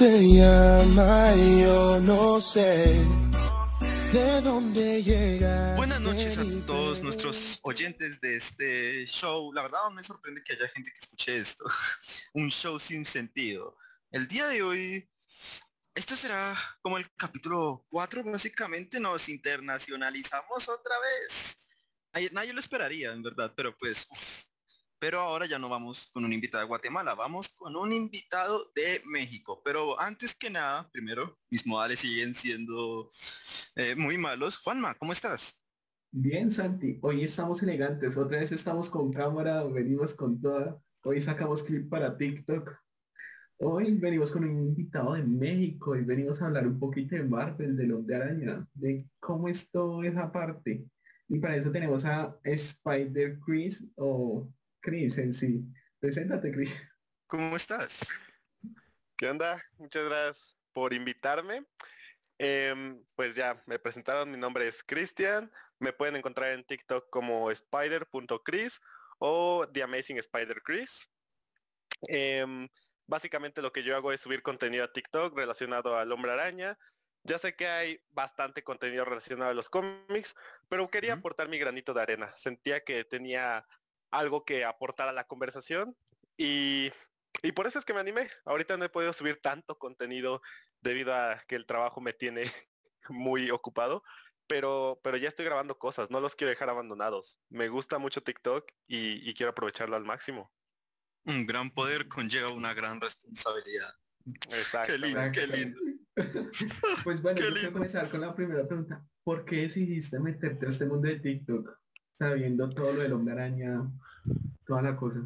te llama yo no sé de dónde llega. Buenas noches a todos nuestros oyentes de este show. La verdad me sorprende que haya gente que escuche esto. Un show sin sentido. El día de hoy, esto será como el capítulo 4, básicamente nos internacionalizamos otra vez. Nadie, lo esperaría, en verdad, pero pues pero ahora ya no vamos con un invitado de Guatemala, vamos con un invitado de México. Pero antes que nada, primero, mis modales siguen siendo eh, muy malos. Juanma, ¿cómo estás? Bien, Santi. Hoy estamos elegantes. Otra vez estamos con cámara, venimos con toda. Hoy sacamos clip para TikTok. Hoy venimos con un invitado de México y venimos a hablar un poquito de Marvel, de los de araña, de cómo es toda esa parte. Y para eso tenemos a Spider Chris o Cris en sí. Preséntate, Cris. ¿Cómo estás? ¿Qué onda? Muchas gracias por invitarme. Em, pues ya, me presentaron, mi nombre es Cristian. Me pueden encontrar en TikTok como spider.chris o The Amazing Spider Chris. Em, básicamente lo que yo hago es subir contenido a TikTok relacionado al hombre araña. Ya sé que hay bastante contenido relacionado a los cómics, pero quería aportar mi granito de arena. Sentía que tenía algo que aportar a la conversación y, y por eso es que me animé. Ahorita no he podido subir tanto contenido debido a que el trabajo me tiene muy ocupado, pero, pero ya estoy grabando cosas, no los quiero dejar abandonados. Me gusta mucho TikTok y, quiero aprovecharlo al máximo. Un gran poder conlleva una gran responsabilidad. Exacto. Qué lindo, qué lindo. Pues bueno, yo quiero comenzar con la primera pregunta. ¿Por qué decidiste meterte a este mundo de TikTok? Sabiendo todo lo del hombre araña, toda la cosa?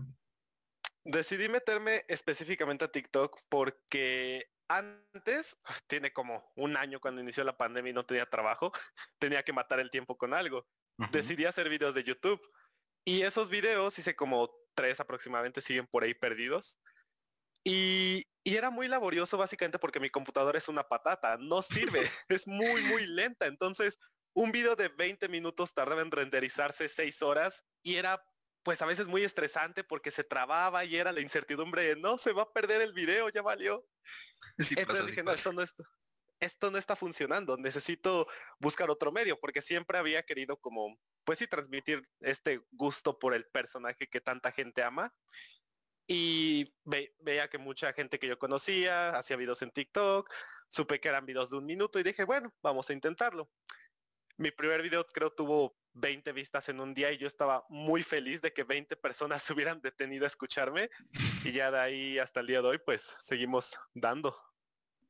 Decidí meterme específicamente a TikTok porque antes, tiene como un año cuando inició la pandemia y no tenía trabajo, tenía que matar el tiempo con algo. Decidí hacer videos de YouTube y esos videos hice como tres aproximadamente, siguen por ahí perdidos. Y, y, era muy laborioso básicamente porque mi computadora es una patata, no sirve, es muy, muy lenta. Entonces un video de 20 minutos tardaba en renderizarse 6 horas y era pues a veces muy estresante porque se trababa y era la incertidumbre de no, se va a perder el video, ya valió. Entonces dije, no, esto no, está, esto no está funcionando, necesito buscar otro medio porque siempre había querido como, pues sí, transmitir este gusto por el personaje que tanta gente ama. Y veía que mucha gente que yo conocía hacía videos en TikTok, supe que eran videos de un minuto y dije, bueno, vamos a intentarlo mi primer video creo tuvo 20 vistas en un día y yo estaba muy feliz de que 20 personas se hubieran detenido a escucharme y ya de ahí hasta el día de hoy pues seguimos dando.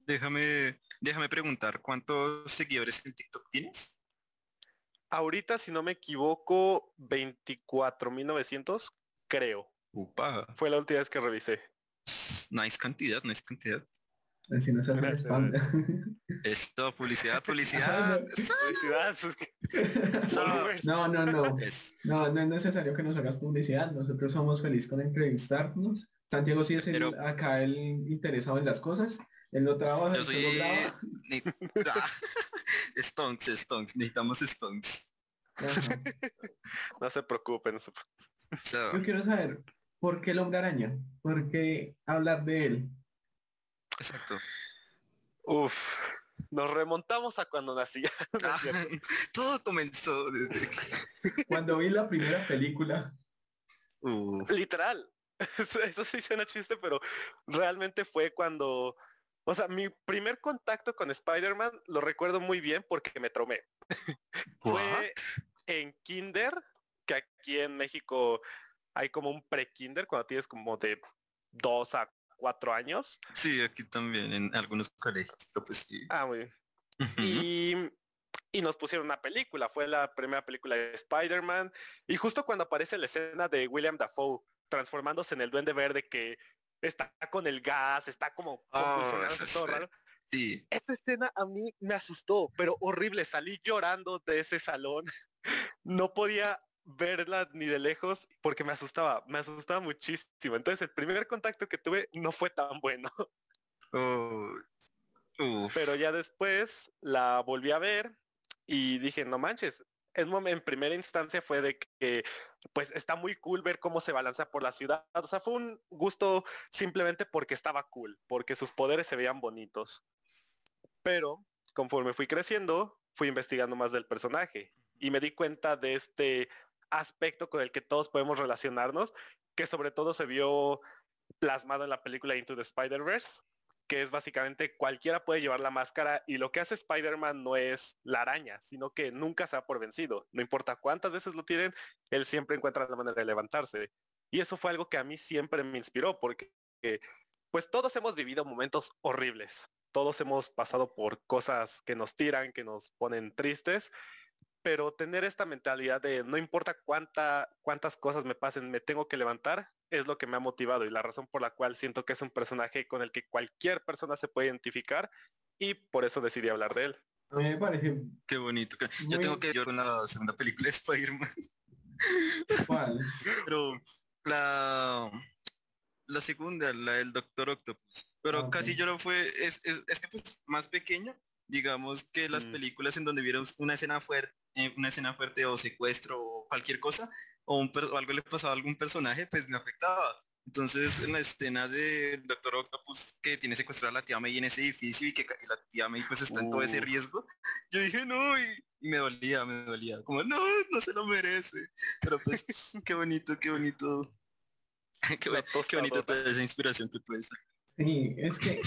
Déjame, déjame preguntar, ¿cuántos seguidores en TikTok tienes? Ahorita, si no me equivoco, 24.900, creo. Upa. Fue la última vez que revisé. Nice cantidad, nice cantidad. Así no se hace Esto, publicidad, publicidad. no, no, no. No, no es necesario que nos hagas publicidad. Nosotros somos felices con entrevistarnos. Santiago sí es el, acá el interesado en las cosas. Él no trabaja, Yo soy... Stonks, Stonks. Necesitamos Stonks. no se preocupen. Yo quiero saber, ¿por qué el hombre araña? ¿Por qué hablar de él? Exacto. Uf, nos remontamos a cuando nací. Ah, todo comenzó desde cuando vi la primera película. Literal. Eso sí suena chiste, pero realmente fue cuando, o sea, mi primer contacto con Spider-Man lo recuerdo muy bien porque me tromé. fue en Kinder, que aquí en México hay como un pre-Kinder cuando tienes como de dos a cuatro años. Sí, aquí también, en algunos colegios, pues Ah, muy bien. y, y, nos pusieron una película, fue la primera película de Spider-Man, y justo cuando aparece la escena de William Dafoe transformándose en el duende verde que está con el gas, está como oh, todo raro. Sí. Esta escena a mí me asustó, pero horrible. Salí llorando de ese salón. No podía verla ni de lejos porque me asustaba, me asustaba muchísimo. Entonces el primer contacto que tuve no fue tan bueno. Pero ya después la volví a ver y dije, no manches, en, en primera instancia fue de que pues está muy cool ver cómo se balanza por la ciudad. O sea, fue un gusto simplemente porque estaba cool, porque sus poderes se veían bonitos. Pero conforme fui creciendo, fui investigando más del personaje y me di cuenta de este aspecto con el que todos podemos relacionarnos, que sobre todo se vio plasmado en la película Into the Spider-Verse, que es básicamente cualquiera puede llevar la máscara y lo que hace Spider-Man no es la araña, sino que nunca se da por vencido. No importa cuántas veces lo tienen, él siempre encuentra la manera de levantarse. Y eso fue algo que a mí siempre me inspiró porque pues todos hemos vivido momentos horribles. Todos hemos pasado por cosas que nos tiran, que nos ponen tristes, pero tener esta mentalidad de no importa cuánta, cuántas cosas me pasen, me tengo que levantar, es lo que me ha motivado y la razón por la cual siento que es un personaje con el que cualquier persona se puede identificar y por eso decidí hablar de él. Me parece... Qué bonito. Yo tengo que llorar la segunda película de Spider-Man. ¿Cuál? Pero la, la segunda, la del Doctor Octopus. Pero Ah, casi yo no fue, es, es, es que pues más pequeño, digamos que las Mm. películas en donde vieron una escena fuerte, una escena fuerte o secuestro o cualquier cosa, o, un per- o algo le pasaba a algún personaje, pues me afectaba. Entonces en la escena de Doctor Octopus que tiene secuestrada a la tía May en ese edificio y que y la tía May pues está en todo ese riesgo, yo dije no y, y me dolía, me dolía, como no, no se lo merece. Pero pues qué bonito, qué bonito. Qué, qué bonito toda esa inspiración que puede ser. Sí, es que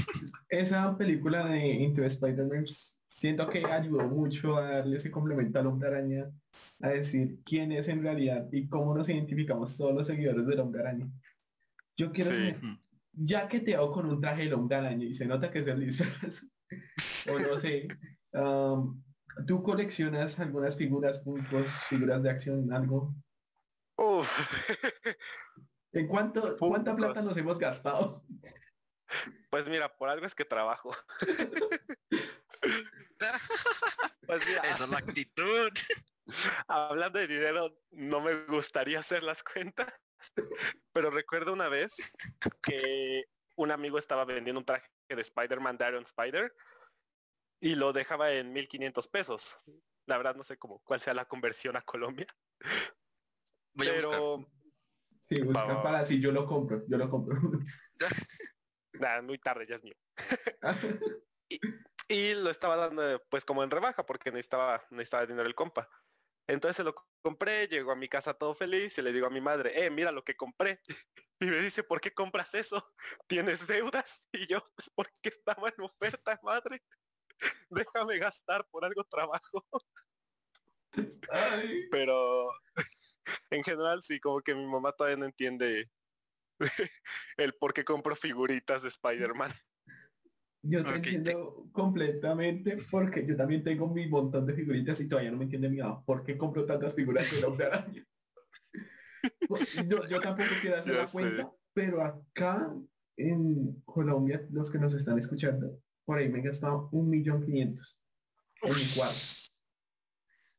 esa película de Into Spider-Verse siento que ayudó mucho a darle ese complemento al Hombre Araña, a decir quién es en realidad y cómo nos identificamos todos los seguidores del Hombre Araña. Yo quiero Sí. saber, ya que te hago con un traje del Hombre Araña y se nota que es el disfraz, o no sé, ¿tú coleccionas algunas figuras, puntos, figuras de acción, algo? Uf. ¿En cuánto, cuánta plata nos hemos gastado? Pues mira, por algo es que trabajo. Pues mira, Esa es la actitud. hablando de dinero, no me gustaría hacer las cuentas, pero recuerdo una vez que un amigo estaba vendiendo un traje de Spider-Man de Iron Spider y lo dejaba en 1500 pesos. La verdad no sé cómo cuál sea la conversión a Colombia, Voy a buscar. pero Sí, busca para si yo lo compro, yo lo compro. nada, muy tarde, ya es mío. y lo estaba dando pues como en rebaja porque necesitaba, necesitaba dinero el compa. Entonces se lo compré, llegó a mi casa todo feliz y le digo a mi madre, eh, mira lo que compré. Y me dice, ¿por qué compras eso? ¿Tienes deudas? Y yo, pues porque estaba en oferta, madre. Déjame gastar por algo trabajo. Ay, Pero en general sí, como que mi mamá todavía no entiende el por qué compro figuritas de Spider-Man. yo te Ok, te- entiendo completamente porque yo también tengo mi montón de figuritas y todavía no me entiende mi mamá. ¿Por qué compro tantas figuras de hombre araña? yo, yo tampoco quiero hacer Ya la sé. cuenta, pero acá en Colombia, los que nos están escuchando, por ahí me he gastado un millón quinientos en mi cuadro.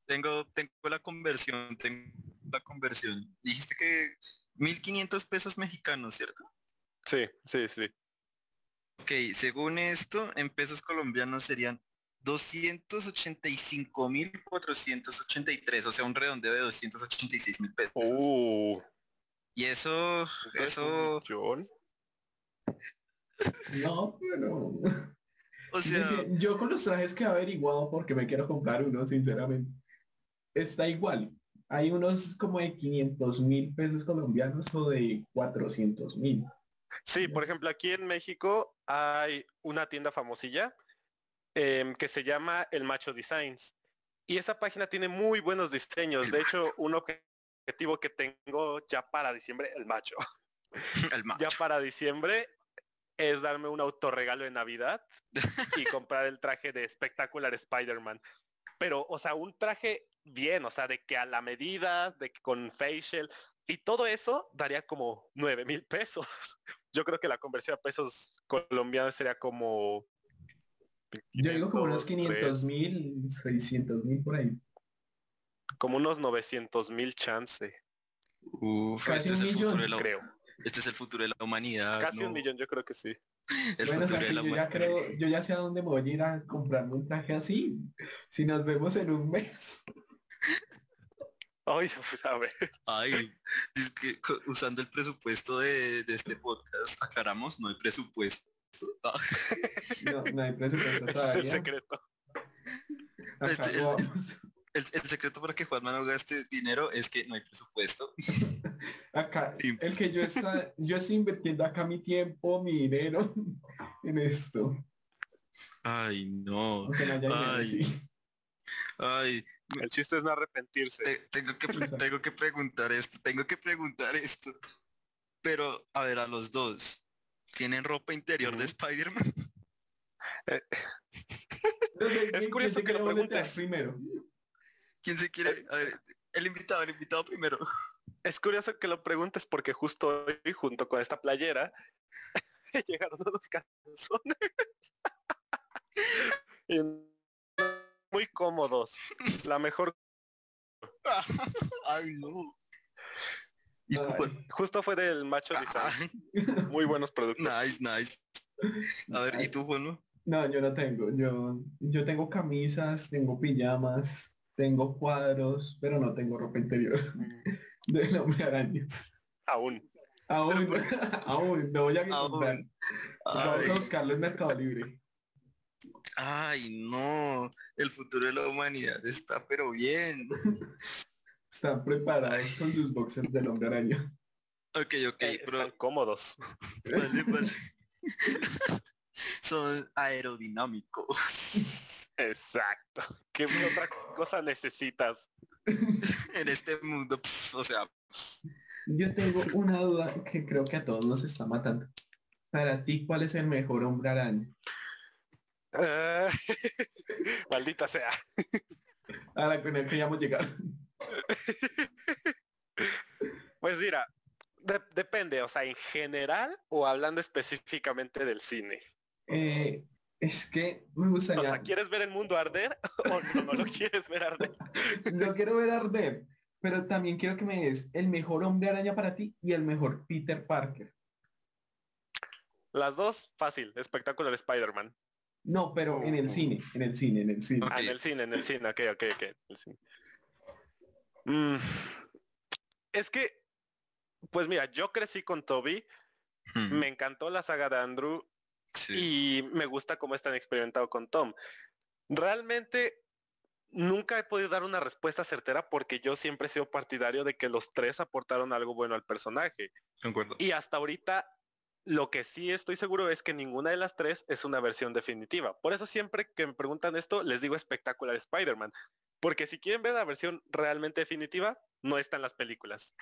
Tengo, tengo la conversión, tengo la conversión. Dijiste que 1500 pesos mexicanos, ¿cierto? Sí, sí, sí. Ok, según esto, en pesos colombianos serían 285.483, o sea, un redondeo de 286 mil pesos. Uh, Y eso, ¿es un eso? No, pero... o Yo, sea, yo con los trajes que he averiguado porque me quiero comprar uno, sinceramente, está igual. Hay unos como de 500 mil pesos colombianos o de 400 mil. Sí, por ejemplo, aquí en México hay una tienda famosilla em, que se llama El Macho Designs. Y esa página tiene muy buenos diseños. De hecho, un objetivo que tengo ya para diciembre, el macho, el macho. ya para diciembre es darme un autorregalo de Navidad y comprar el traje de Spectacular Spider-Man. Pero, o sea, un traje bien, o sea, de que a la medida, de que con facial y todo eso daría como nueve mil pesos. Yo creo que la conversión a pesos colombianos sería como... Yo digo como unos 500 3, mil, 600 mil por ahí. Como unos 900 mil chance, Uf, Casi este es el futuro de la, creo. este es el futuro de la humanidad. Casi ¿no? un millón, yo creo que sí. El bueno, futuro de la yo ya humanidad. creo, yo ya sé a dónde me voy a ir a comprarme un traje así. Si nos vemos en un mes. Ay, pues a ver. Ay, es que usando el presupuesto de, de este podcast, aclaramos, no hay presupuesto. No, no hay presupuesto es el secreto. Este, no el-. El, el secreto para que Juanma no gaste dinero es que no hay presupuesto. Acá, el que yo está, yo estoy invirtiendo acá mi tiempo, mi dinero en esto. Ay, no. Aunque no haya dinero, Ay. sí. Ay, El chiste es no arrepentirse. te- tengo, que, tengo que preguntar esto, tengo que preguntar esto. Pero, a ver, a los dos, ¿tienen ropa interior de. Spider-Man? Sé, Es ¿quién- curioso que lo preguntes. primero. ¿Quién se quiere? A ver, el invitado, el invitado primero. Es curioso que lo preguntes porque justo hoy, junto con esta playera, llegaron unos calzones. Y muy cómodos. La mejor, Ay, no. ¿Y tú, Ay. Juan? justo fue del macho design. Ay, Muy buenos productos. nice, nice. A ver, ¿y tú, Juan? No, yo no tengo. Yo, yo tengo camisas, tengo pijamas, tengo cuadros, pero no tengo ropa interior del hombre araña. Aún. Aún, aún, no voy a comprar. Vamos a buscarlo en Mercado Libre. Ay, no. El futuro de la humanidad está pero bien. Están preparados con sus boxers del hombre araña. Ok, ok, Eh, pero están cómodos. vale, vale. Son aerodinámicos. Exacto. ¿Qué otra cosa necesitas? En este mundo, o sea, Yo tengo una duda que creo que a todos nos está matando. Para ti, ¿cuál es el mejor hombre araña? Ah, Maldita sea. A la con el que ya hemos llegado. Pues mira, de- depende, o sea, en general o hablando específicamente del cine. Eh, es que me O gustaría... sea, ¿quieres ver el mundo arder o no, no lo quieres ver arder? Lo quiero ver arder, pero también quiero que me des el mejor hombre araña para ti y el mejor Peter Parker. Las dos, fácil, espectacular Spider-Man. No, pero en el cine, en el cine, en el cine. Ah, en el cine, en el cine, ok, ok, ok. el cine. Mm, es que, pues mira, yo crecí con Toby, hmm, me encantó la saga de Andrew sí. y me gusta cómo están experimentado con Tom. Realmente nunca he podido dar una respuesta certera porque yo siempre he sido partidario de que los tres aportaron algo bueno al personaje. Y hasta ahorita lo que sí estoy seguro es que ninguna de las tres es una versión definitiva. Por eso siempre que me preguntan esto les digo espectacular Spider-Man. Porque si quieren ver la versión realmente definitiva, no está en las películas.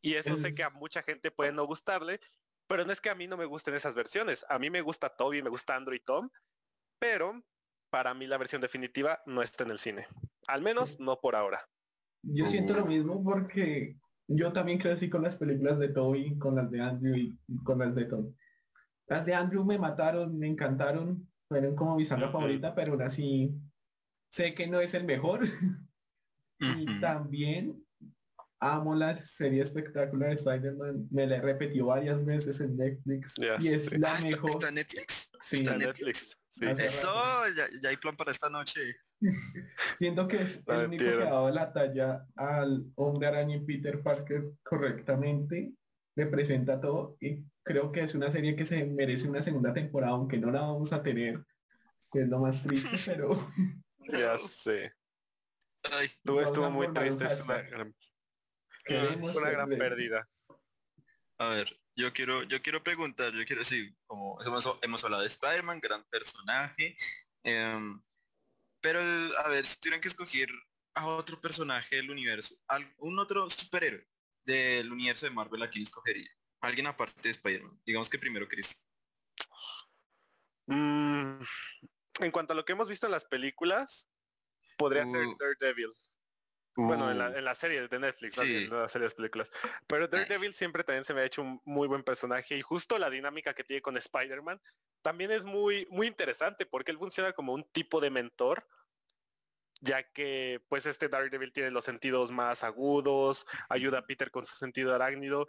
Y eso sé que a mucha gente puede no gustarle, pero no es que a mí no me gusten esas versiones. A mí me gusta Toby, me gusta Andrew y Tom, pero para mí la versión definitiva no está en el cine. Al menos no por ahora. Yo siento lo mismo porque yo también crecí con las películas de Toby, con las de Andrew y con las de Tom. Las de Andrew me mataron, me encantaron, fueron como mi saga favorita, pero aún así sé que no es el mejor. Y también amo la serie espectacular de Spider-Man. Me la he repetido varias veces en Netflix. Y es la Ah, ¿está- mejor. ¿Está en Netflix? Sí, Está en Netflix. Netflix. Sí. Hace Eso, ya, ya hay plan para esta noche. Siento que es Ah, el único que ha dado la talla al hombre araña y Peter Parker correctamente. Representa todo y creo que es una serie que se merece una segunda temporada, aunque no la vamos a tener. Que es lo más triste, pero Ya sé. Ay, Estuvo, Vamos estuvo muy triste. Es una hashtag. gran, queremos una ser gran pérdida. a ver, yo quiero, yo quiero preguntar, yo quiero decir, como hemos, hemos hablado de Spider-Man, gran personaje, em, pero a ver, si tuvieran que escoger a otro personaje del universo, al- un otro superhéroe del universo de Marvel, ¿a quién escogería? Alguien aparte de Spider-Man. Digamos que primero Chris. Mm, en cuanto a lo que hemos visto en las películas, podría ser Uh. Daredevil. Bueno, en la, Uh, en la serie de Netflix, Sí. no en las series películas. Pero Daredevil siempre también se me ha hecho un muy buen personaje y justo la dinámica que tiene con Spider-Man también es muy, muy interesante porque él funciona como un tipo de mentor, ya que pues este Daredevil tiene los sentidos más agudos, ayuda a Peter con su sentido arácnido.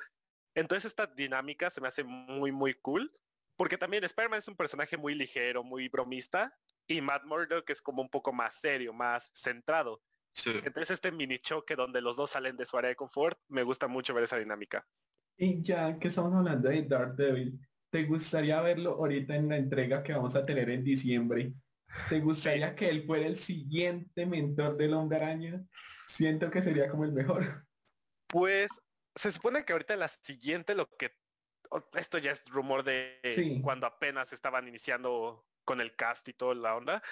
Entonces esta dinámica se me hace muy, muy cool. Porque también Spider-Man es un personaje muy ligero, muy bromista. Y Matt Murdock es como un poco más serio, más centrado. Entonces este mini choque donde los dos salen de su área de confort, me gusta mucho ver esa dinámica. Y ya que estamos hablando de Daredevil, ¿te gustaría verlo ahorita en la entrega que vamos a tener en diciembre? ¿Te gustaría que él fuera el siguiente mentor del hombre araña? Siento que sería como el mejor. Pues se supone que ahorita la siguiente lo que esto ya es rumor de cuando apenas estaban iniciando con el cast y toda la onda.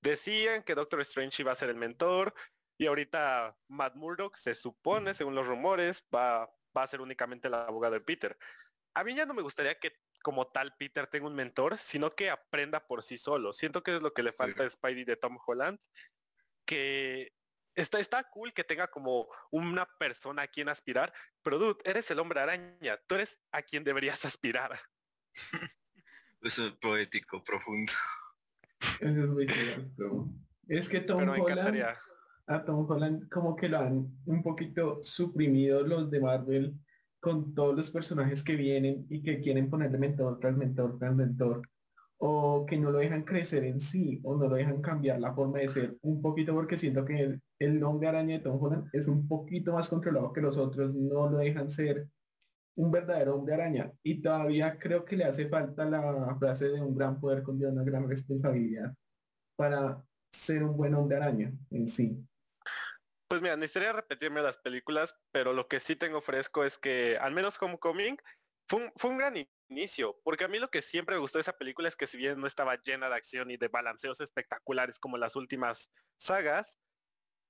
Decían que Doctor Strange iba a ser el mentor y ahorita Matt Murdock se supone, según los rumores, va, va a ser únicamente el abogado de Peter. A mí ya no me gustaría que como tal Peter tenga un mentor, sino que aprenda por sí solo. Siento que es lo que le falta a Spidey de Tom Holland, que está, está cool que tenga como una persona a quien aspirar, pero dude, eres el hombre araña, tú eres a quien deberías aspirar. Eso es poético, profundo. es muy cierto. Es que Tom Holland, a Tom Holland como que lo han un poquito suprimido los de Marvel con todos los personajes que vienen y que quieren ponerle mentor tras mentor tras mentor o que no lo dejan crecer en sí o no lo dejan cambiar la forma de ser un poquito porque siento que el, el hombre araña de Tom Holland es un poquito más controlado que los otros, no lo dejan ser un verdadero hombre araña y todavía creo que le hace falta la frase de un gran poder con una gran responsabilidad para ser un buen hombre araña en sí. Pues mira, necesitaría repetirme las películas, pero lo que sí tengo fresco es que al menos Homecoming fue fue un gran inicio, porque a mí lo que siempre me gustó de esa película es que si bien no estaba llena de acción y de balanceos espectaculares como las últimas sagas,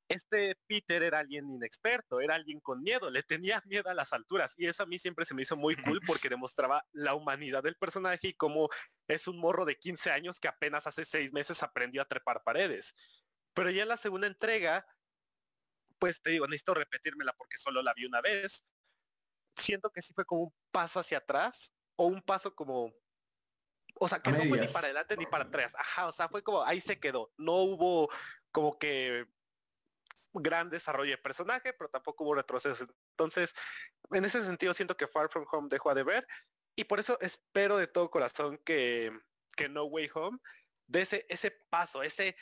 este Peter era alguien inexperto, era alguien con miedo, le tenía miedo a las alturas y eso a mí siempre se me hizo muy cool porque demostraba la humanidad del personaje y cómo es un morro de 15 años que apenas hace seis meses aprendió a trepar paredes. Pero ya en la segunda entrega, pues te digo, necesito repetírmela porque solo la vi una vez. Siento que sí fue como un paso hacia atrás o un paso como o sea, que no fue ni para adelante ni para atrás. Ajá, o sea, fue como ahí se quedó. No hubo como que gran desarrollo de personaje, pero tampoco hubo retroceso. Entonces, en ese sentido siento que Far From Home dejó de ver y por eso espero de todo corazón que, que No Way Home de ese, ese paso, ese,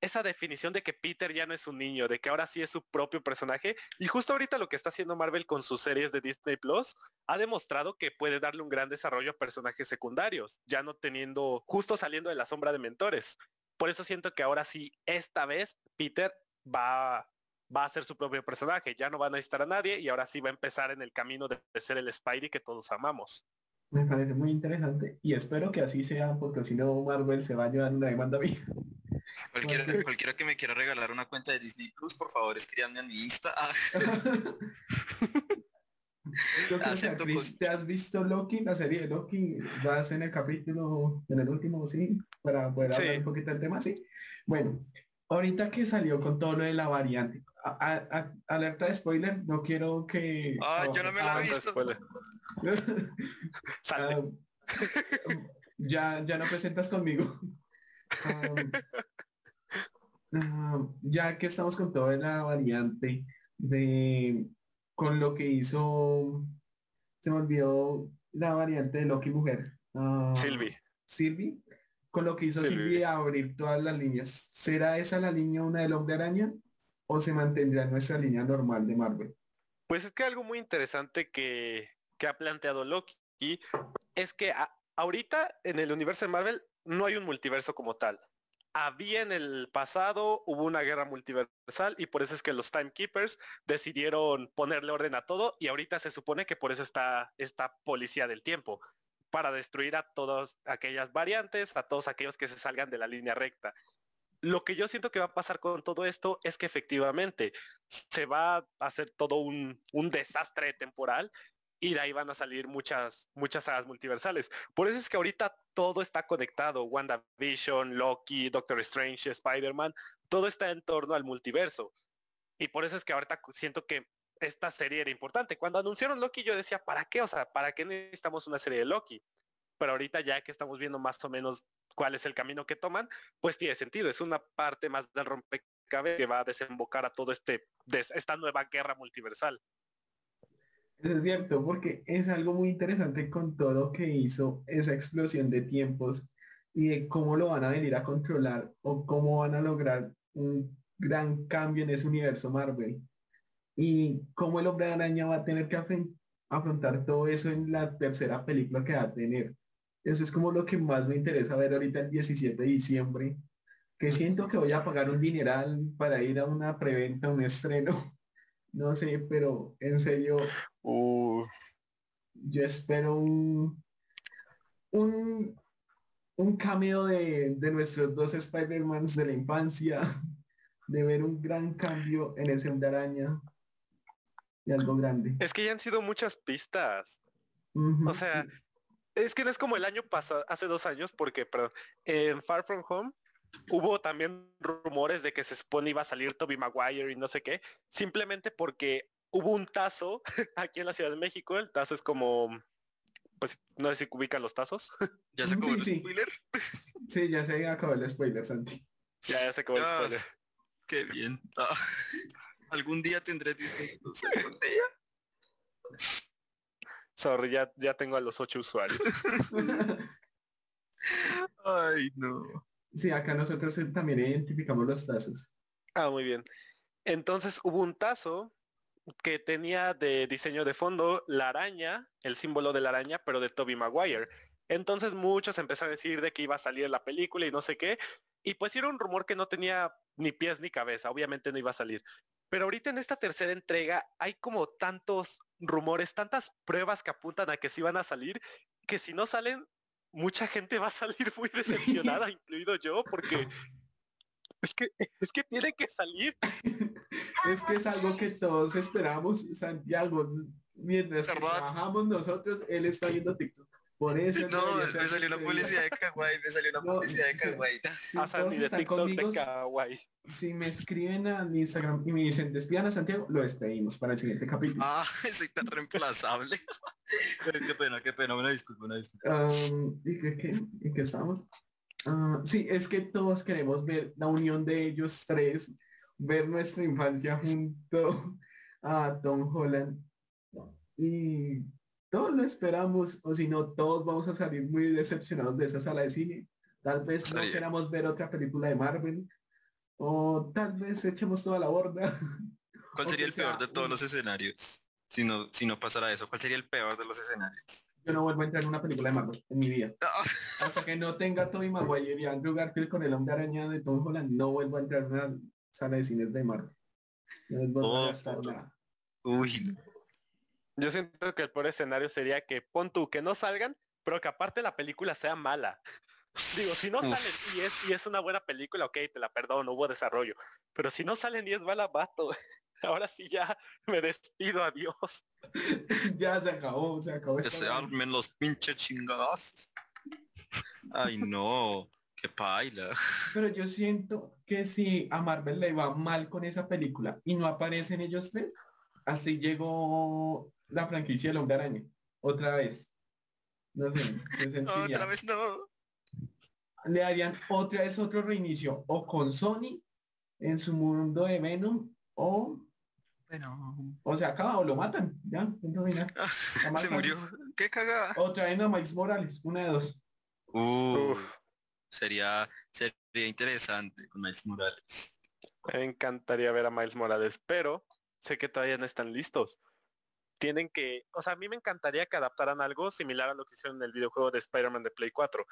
esa definición de que Peter ya no es un niño, de que ahora sí es su propio personaje. Y justo ahorita lo que está haciendo Marvel con sus series de Disney Plus ha demostrado que puede darle un gran desarrollo a personajes secundarios, ya no teniendo, justo saliendo de la sombra de mentores. Por eso siento que ahora sí, esta vez, Peter va, va a ser su propio personaje, ya no va a necesitar a nadie y ahora sí va a empezar en el camino de, ser el Spidey que todos amamos. Me parece muy interesante y espero que así sea porque si no Marvel se va a llevar una demanda mía. Cualquiera, cualquiera que me quiera regalar una cuenta de Disney Plus, por favor escríbanme a mi Insta. ¿Te has visto Loki, la serie de Loki? ¿Vas en el capítulo, en el último, sí? Para poder hablar un poquito del tema, sí. Bueno, ahorita que salió con todo lo de la variante, alerta de spoiler, no quiero que... Ah, yo no me lo he visto. Ah, ya, ya no presentas conmigo. ya que estamos con toda la variante de con lo que hizo se me olvidó la variante de Loki mujer. Uh, Sylvie. Sylvie con lo que hizo Silvia abrir todas las líneas. ¿Será esa la línea una del Hombre Araña o se mantendrá nuestra línea normal de Marvel? Pues es que algo muy interesante que, ha planteado Loki es que ahorita en el universo de Marvel no hay un multiverso como tal. Había en el pasado, hubo una guerra multiversal y por eso es que los Timekeepers decidieron ponerle orden a todo y ahorita se supone que por eso está esta policía del tiempo para destruir a todas aquellas variantes, a todos aquellos que se salgan de la línea recta. Lo que yo siento que va a pasar con todo esto es que efectivamente se va a hacer todo un, desastre temporal y de ahí van a salir muchas, muchas sagas multiversales. Por eso es que ahorita todo está conectado. WandaVision, Loki, Doctor Strange, Spider-Man, todo está en torno al multiverso. Y por eso es que ahorita siento que esta serie era importante. Cuando anunciaron Loki yo decía, ¿para qué? O sea, ¿para qué necesitamos una serie de Loki? Pero ahorita ya que estamos viendo más o menos cuál es el camino que toman, pues tiene sentido. Es una parte más del rompecabezas que va a desembocar a todo este, esta nueva guerra multiversal. Es cierto, porque es algo muy interesante con todo lo que hizo esa explosión de tiempos y de cómo lo van a venir a controlar o cómo van a lograr un gran cambio en ese universo Marvel. Y cómo el hombre araña va a tener que afrontar todo eso en la tercera película que va a tener. Eso es como lo que más me interesa ver ahorita el 17 de diciembre, que siento que voy a pagar un dineral para ir a una preventa, un estreno. No sé, pero en serio, Uh, yo espero un, un, un cameo de, de nuestros dos Spider-Mans de la infancia, de ver un gran cambio en ese hombre araña y algo grande. es que ya han sido muchas pistas. O sea, sí. es que no es como el año pasado, hace dos años, porque, perdón, en Far From Home hubo también rumores de que se supone iba a salir Toby Maguire y no sé qué, simplemente porque hubo un tazo aquí en la Ciudad de México, el tazo es como, pues no sé si ubican los tazos, ¿Ya se Sí, acabó el sí. spoiler? Sí, ya se acabó el spoiler, Santi. ya, ya se acabó el spoiler. Qué bien. Ah, Algún día tendré Disney Plus. Sorry, ya, ya tengo a los ocho usuarios. Ay, no. Sí, acá nosotros también identificamos los tazos. Ah, muy bien. Entonces hubo un tazo que tenía de diseño de fondo la araña, el símbolo de la araña, pero de Toby Maguire. Entonces muchos empezaron a decir de que iba a salir la película y no sé qué. Y pues era un rumor que no tenía ni pies ni cabeza, obviamente no iba a salir. Pero ahorita en esta tercera entrega hay como tantos rumores, tantas pruebas que apuntan a que sí van a salir, que si no salen, mucha gente va a salir muy decepcionada, incluido yo, porque es que, es que tiene que salir. Es que es algo que todos esperamos, Santiago. Mientras trabajamos nosotros, él está viendo TikTok. Por eso No, ser me salió una publicidad de Kawaii, me salió una No, publicidad de. Kawaii. Si a de TikTok conmigo, de Kawaii. si me escriben a mi Instagram y me dicen despidan a Santiago, lo despedimos para el siguiente capítulo. Ah, soy tan reemplazable. qué pena, qué pena, una disculpa, una disculpa. Um, ¿Y qué, qué? ¿Y qué estamos? Ah, sí, es que todos queremos ver la unión de ellos tres, ver nuestra infancia junto a Tom Holland. Y todos lo esperamos, o si no, todos vamos a salir muy decepcionados de esa sala de cine. Tal vez no queramos ver otra película de Marvel, o tal vez echemos toda la borda. ¿Cuál sería el peor sea de todos un- los escenarios? Si no, si no pasara eso, ¿cuál sería el peor de los escenarios? Yo no vuelvo a entrar en una película de Marvel en mi vida. Hasta que no tenga Tobey Maguire y Andrew Garfield con el hombre araña de Tom Holland, no vuelvo a entrar en una sala de cines de Marvel. No les vuelvo Oh, a gastar puto. nada. Uy, Yo siento que el peor escenario sería que pon tú que no salgan, pero que aparte la película sea mala. Digo, si no salen y es, y es una buena película, ok, te la perdono, hubo desarrollo. Pero si no salen y es mala, vato. Ahora sí ya me despido, adiós. ya se acabó, se acabó. que se armen los pinches chingadas. Ay, no, qué paila. Pero yo siento que si a Marvel le va mal con esa película y no aparecen ellos tres, así llegó la franquicia del hombre araña. Otra vez. No sé, sentiría. Otra vez no. le harían otra vez otro reinicio o con Sony en su mundo de Venom o Bueno, o se acaba o lo matan ya punto final. Más se murió. Qué cagada. otra vez a Miles Morales una de dos Uh, Uf. sería, sería interesante con Miles Morales. Me encantaría ver a Miles Morales, pero sé que todavía no están listos. Tienen que, o sea, a mí me encantaría que adaptaran algo similar a lo que hicieron en el videojuego de Spider-Man de Play 4.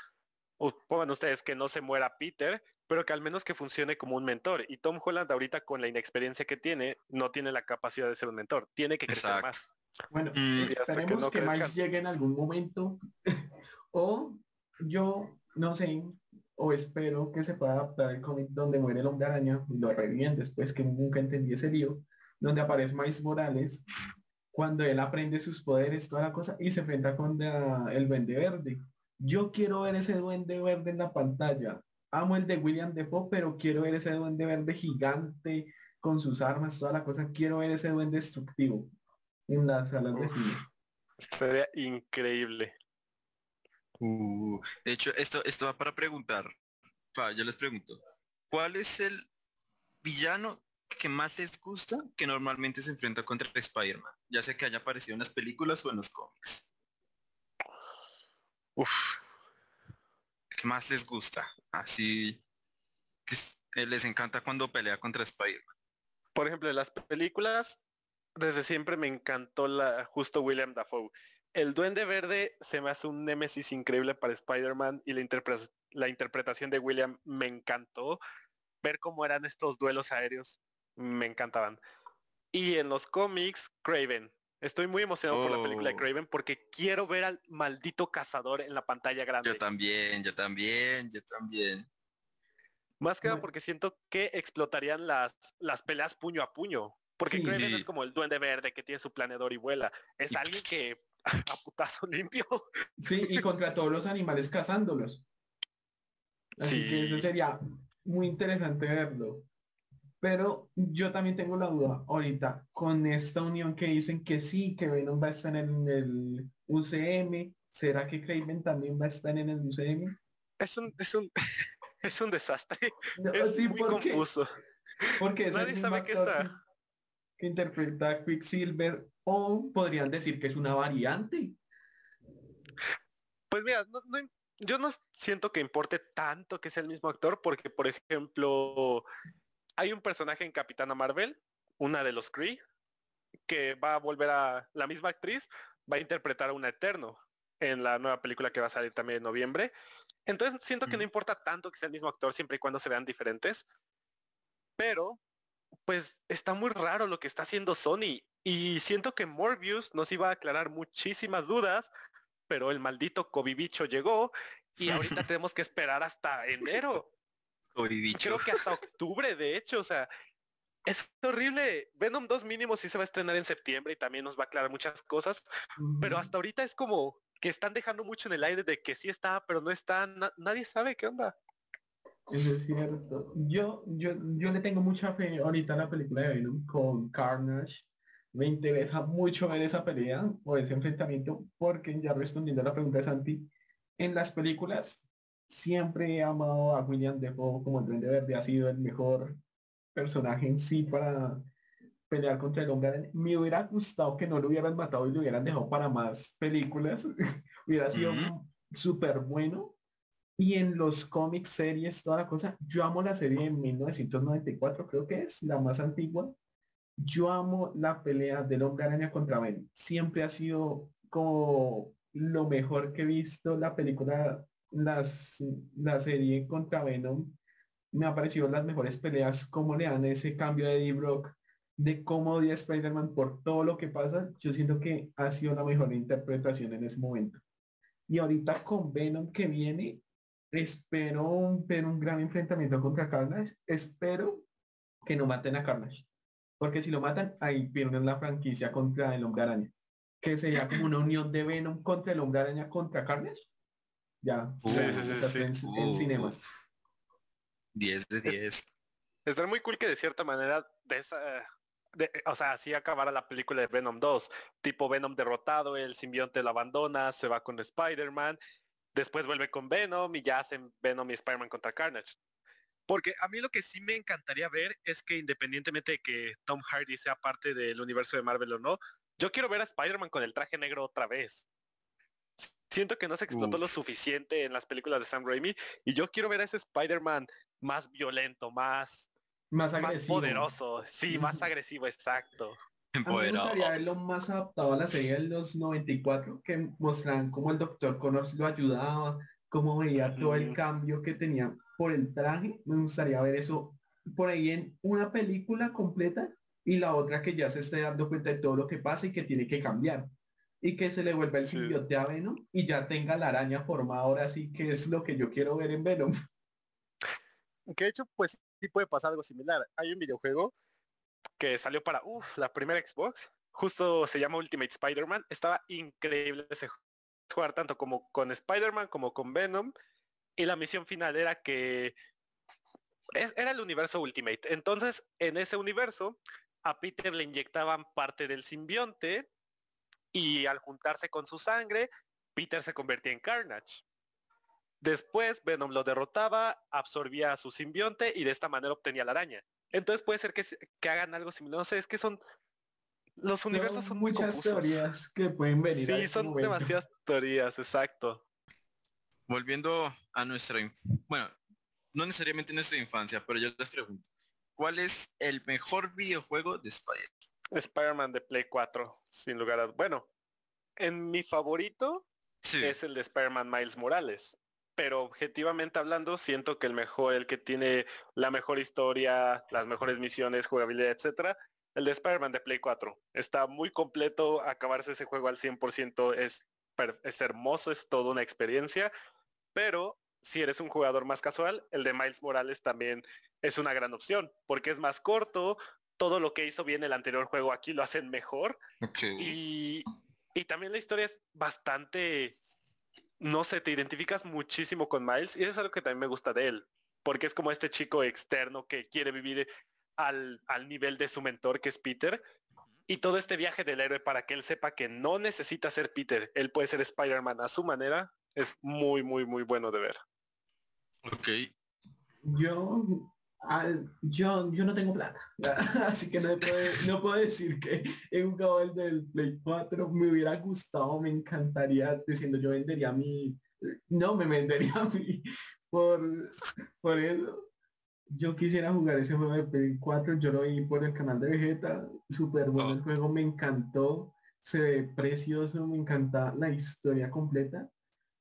O pongan ustedes que no se muera Peter, pero que al menos que funcione como un mentor. Y Tom Holland ahorita con la inexperiencia que tiene, no tiene la capacidad de ser un mentor. Tiene que crecer Exacto. más. bueno Mm. Y hasta que esperemos no que, Miles llegue en algún momento o yo no sé o espero que se pueda adaptar el cómic donde muere el hombre araña y lo reviven después que nunca entendí ese lío donde aparece Miles Morales cuando él aprende sus poderes toda la cosa y se enfrenta con la- el duende verde yo quiero ver ese duende verde en la pantalla amo el de William Defoe pero quiero ver ese duende verde gigante con sus armas toda la cosa quiero ver ese duende destructivo en las salas de cine Sería increíble. Uh, de hecho, esto, esto va para preguntar. Pa, yo les pregunto, ¿cuál es el villano que más les gusta que normalmente se enfrenta contra Spider-Man? Ya sea que haya aparecido en las películas o en los cómics. Uf. ¿Qué más les gusta? Así, que, eh, les encanta cuando pelea contra Spider. Por ejemplo, en las películas, desde siempre me encantó la justo William Dafoe. El Duende Verde se me hace un némesis increíble para Spider-Man y la, la interpretación de William me encantó. Ver cómo eran estos duelos aéreos me encantaban. Y en los cómics, Craven. Estoy muy emocionado por la película de oh. Craven porque quiero ver al maldito cazador en la pantalla grande. Yo también, yo también, yo también. Más que nada porque siento que explotarían las, las peleas puño a puño. Porque Craven es como el duende verde que tiene su planeador y vuela. Es alguien que a putazo limpio. Sí, y contra todos los animales cazándolos. Así que eso sería muy interesante verlo. Pero yo también tengo la duda ahorita con esta unión que dicen que sí, que Venom va a estar en el UCM. ¿Será que Craven también va a estar en el UCM? Es un, es un, es un desastre. es muy confuso. Porque nadie sabe qué está. Que interpreta a Quicksilver o podrían decir que es una variante. Pues mira, yo no siento que importe tanto que sea el mismo actor porque, por ejemplo, hay un personaje en Capitana Marvel, una de los Kree, que va a volver a la misma actriz, va a interpretar a un Eterno en la nueva película que va a salir también en noviembre. Entonces siento que no importa tanto que sea el mismo actor siempre y cuando se vean diferentes. Pero, pues está muy raro lo que está haciendo Sony. Y siento que Morbius nos iba a aclarar muchísimas dudas, pero el maldito Covibicho llegó y ahorita tenemos que esperar hasta enero. Creo que hasta octubre, de hecho, o sea, es horrible. Venom 2 mínimo sí se va a estrenar en septiembre y también nos va a aclarar muchas cosas, pero hasta ahorita es como que están dejando mucho en el aire de que sí está, pero no está, nadie sabe qué onda. Eso es cierto. Yo, yo, yo le tengo mucha fe ahorita a la película de Venom con Carnage. Me interesa mucho ver esa pelea o ese enfrentamiento porque ya respondiendo a la pregunta de Santi, en las películas siempre he amado a William Defoe como el Duende Verde, ha sido el mejor personaje en sí para pelear contra el hombre Me hubiera gustado que no lo hubieran matado y lo hubieran dejado para más películas. hubiera sido súper bueno. Y en los cómics, series, toda la cosa, yo amo la serie de 1994, creo que es la más antigua. Yo amo la pelea del hombre araña contra Ben. Siempre ha sido como lo mejor que he visto la película las, la serie contra Venom me ha parecido las mejores peleas, cómo le dan ese cambio de D-Brock, de cómo odia Spider-Man por todo lo que pasa, yo siento que ha sido la mejor interpretación en ese momento. Y ahorita con Venom que viene, espero ver un gran enfrentamiento contra Carnage, espero que no maten a Carnage, porque si lo matan, ahí pierden la franquicia contra el Hombre Araña, que sería como una unión de Venom contra el Hombre Araña contra Carnage ya, en, cinemas. 10 de 10. Está muy cool que de cierta manera de esa, o sea, así acabara la película de Venom 2, tipo Venom derrotado, el simbionte lo abandona, se va con Spider-Man, después vuelve con Venom y ya hacen Venom y Spider-Man contra Carnage. Porque a mí lo que sí me encantaría ver es que independientemente de que Tom Hardy sea parte del universo de Marvel o no, yo quiero ver a Spider-Man con el traje negro otra vez. Siento que no se explotó lo suficiente en las películas de Sam Raimi y yo quiero ver a ese Spider-Man más violento, más, más, agresivo. poderoso, sí, más agresivo, exacto. A mí me gustaría verlo más adaptado a la serie de los 94, que mostraban cómo el Doctor Connors lo ayudaba, cómo veía todo el cambio que tenía por el traje. Me gustaría ver eso por ahí en una película completa y la otra que ya se esté dando cuenta de todo lo que pasa y que tiene que cambiar y que se le vuelva el simbionte a Venom y ya tenga la araña formada ahora sí que es lo que yo quiero ver en Venom. Que de hecho pues sí puede pasar algo similar. Hay un videojuego que salió para la primera Xbox, justo se llama Ultimate Spider-Man, estaba increíble ese jugar tanto como con Spider-Man como con Venom y la misión final era que era el universo Ultimate. Entonces, en ese universo, a Peter le inyectaban parte del simbionte y al juntarse con su sangre, Peter se convertía en Carnage. Después Venom lo derrotaba, absorbía a su simbionte y de esta manera obtenía la araña. Entonces puede ser que, que hagan algo similar. No sé, es que son... Los universos son, muy muchas teorías que pueden venir. Sí, este son demasiadas teorías, exacto. Volviendo a nuestra... Bueno, no necesariamente nuestra infancia, pero yo les pregunto, ¿cuál es el mejor videojuego de Spider? Spider-Man de Play 4, sin lugar a... Bueno, en mi favorito Sí. es el de Spider-Man Miles Morales. Pero objetivamente hablando, siento que el mejor, el que tiene la mejor historia, las mejores misiones, jugabilidad, etcétera, el de Spider-Man de Play 4. Está muy completo, acabarse ese juego al 100% es, es hermoso, es toda una experiencia, pero si eres un jugador más casual, el de Miles Morales también es una gran opción, porque es más corto, todo lo que hizo bien el anterior juego aquí lo hacen mejor y, y también la historia es bastante, no sé, te identificas muchísimo con Miles y eso es algo que también me gusta de él, porque es como este chico externo que quiere vivir al, al nivel de su mentor que es Peter y todo este viaje del héroe para que él sepa que no necesita ser Peter, él puede ser Spider-Man a su manera, es muy, muy, muy bueno de ver. Ok. Yo, al- yo, yo no tengo plata, así que no puedo, no puedo decir que he jugado el del Play 4, me hubiera gustado, me encantaría, diciendo yo vendería mi, no me vendería a mí por, por eso. Yo quisiera jugar ese juego de Play 4, yo lo vi por el canal de Vegeta, súper bueno el juego, me encantó, se ve precioso, me encanta la historia completa,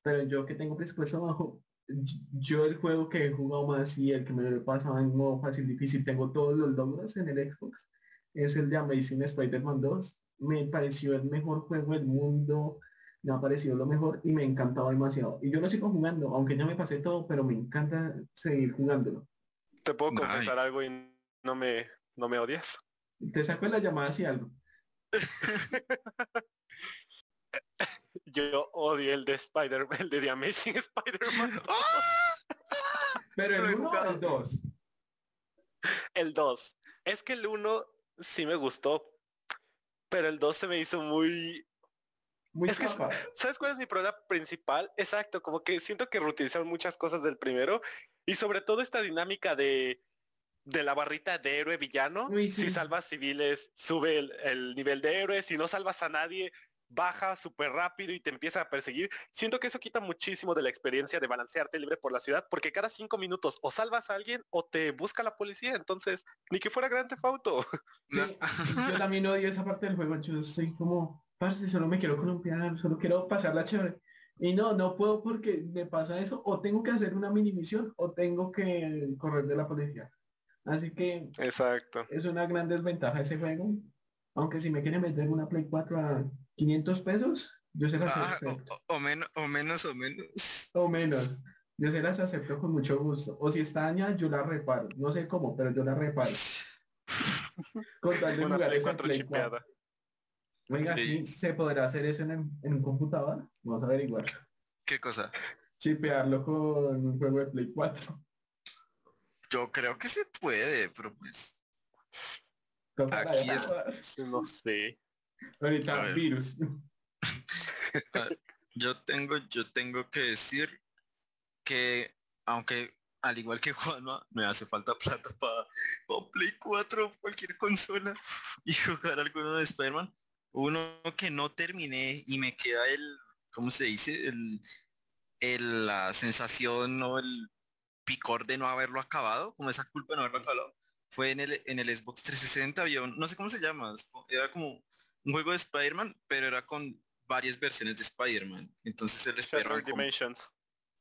pero yo que tengo presupuesto bajo, yo el juego que he jugado más y el que me lo he pasado en modo fácil difícil, tengo todos los logros en el Xbox, es el de Amazing Spider-Man 2. Me pareció el mejor juego del mundo, me ha parecido lo mejor y me ha encantado demasiado. Y yo lo sigo jugando, aunque ya me pasé todo, pero me encanta seguir jugándolo. ¿Te puedo Nice. confesar algo y no me, no me odias? Te saco la llamada si algo. Yo odio el de Spider, el de The Amazing Spider-Man. Pero Lo he el 1 o el 2. El 2. Es que el 1 sí me gustó, pero el 2 se me hizo muy... Muy Es que. ¿Sabes cuál es mi problema principal? Exacto, como que siento que reutilizaron muchas cosas del primero y sobre todo esta dinámica de, de la barrita de héroe villano. Uy, sí. Si salvas civiles, sube el, el nivel de héroe. Si no salvas a nadie, baja súper rápido y te empieza a perseguir. Siento que eso quita muchísimo de la experiencia de balancearte libre por la ciudad, porque cada cinco minutos o salvas a alguien o te busca la policía. Entonces, ni que fuera Grand Theft Auto. Sí, yo también odio esa parte del juego. Yo soy como, parce, solo me quiero columpiar, solo quiero pasarla chévere. Y no, no puedo porque me pasa eso. O tengo que hacer una mini misión o tengo que correr de la policía. Así que Exacto. es una gran desventaja ese juego. Aunque si me quieren vender una Play 4 a 500 pesos, yo se las Ah, acepto. o, o menos, o menos, o menos. O menos. Yo se las acepto con mucho gusto. O si está dañada, yo la reparo. No sé cómo, pero yo la reparo. Con tal de Una jugar Play esa 4 Play 4. chipeada. Oiga, Sí. sí, ¿se podrá hacer eso en, en un computador? Vamos a averiguar. ¿Qué cosa? Chipearlo con un juego de Play 4. Yo creo que se puede, pero pues. Aquí es-. No sé. Ahorita virus. Yo tengo, yo tengo que decir que aunque al igual que Juanma, me hace falta plata para Play 4 cualquier consola y jugar alguno de Spider-Man. Uno que no terminé y me queda el, ¿cómo se dice? El, el- la sensación o el picor de no haberlo acabado, como esa culpa de no haberlo acabado. Fue en el, en el Xbox 360, había un- no sé cómo se llama, era como un juego de Spider-Man, pero era con varias versiones de Spider-Man. Entonces el Spider-Man como- Dimensions.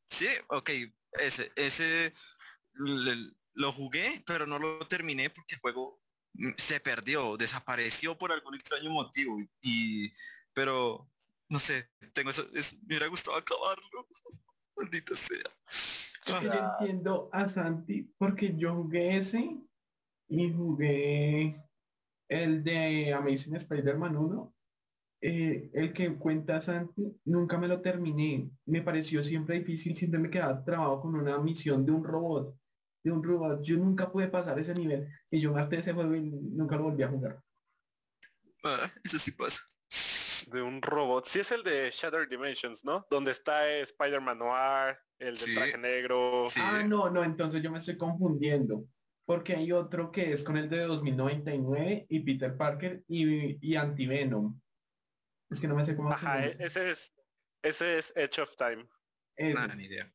Sí, ok, ese, ese le- lo jugué, pero no lo terminé porque el juego mm, se perdió, desapareció por algún extraño motivo. Y, pero, no sé, tengo eso, es- me hubiera gustado acabarlo. Maldita sea. Yo Ah, entiendo a Santi porque yo jugué ese y jugué el de Amazing Spider-Man 1. Eh, el que cuenta Santi, nunca me lo terminé. Me pareció siempre difícil, siempre me quedaba trabado con una misión de un robot. De un robot. Yo nunca pude pasar ese nivel. Y yo me harté de ese juego y nunca lo volví a jugar. ah, eso sí pasa. De un robot. Sí es el de Shattered Dimensions, ¿no? Donde está eh, Spider-Man Noir, el Sí. traje negro. Sí. Ah, no, no, entonces yo me estoy confundiendo. Porque hay otro que es con el de 2099 y Peter Parker y, y Antivenom. Es que no me sé cómo se Ajá, llama. e- ese es ese es Edge of Time. Ese, Nada, ni idea.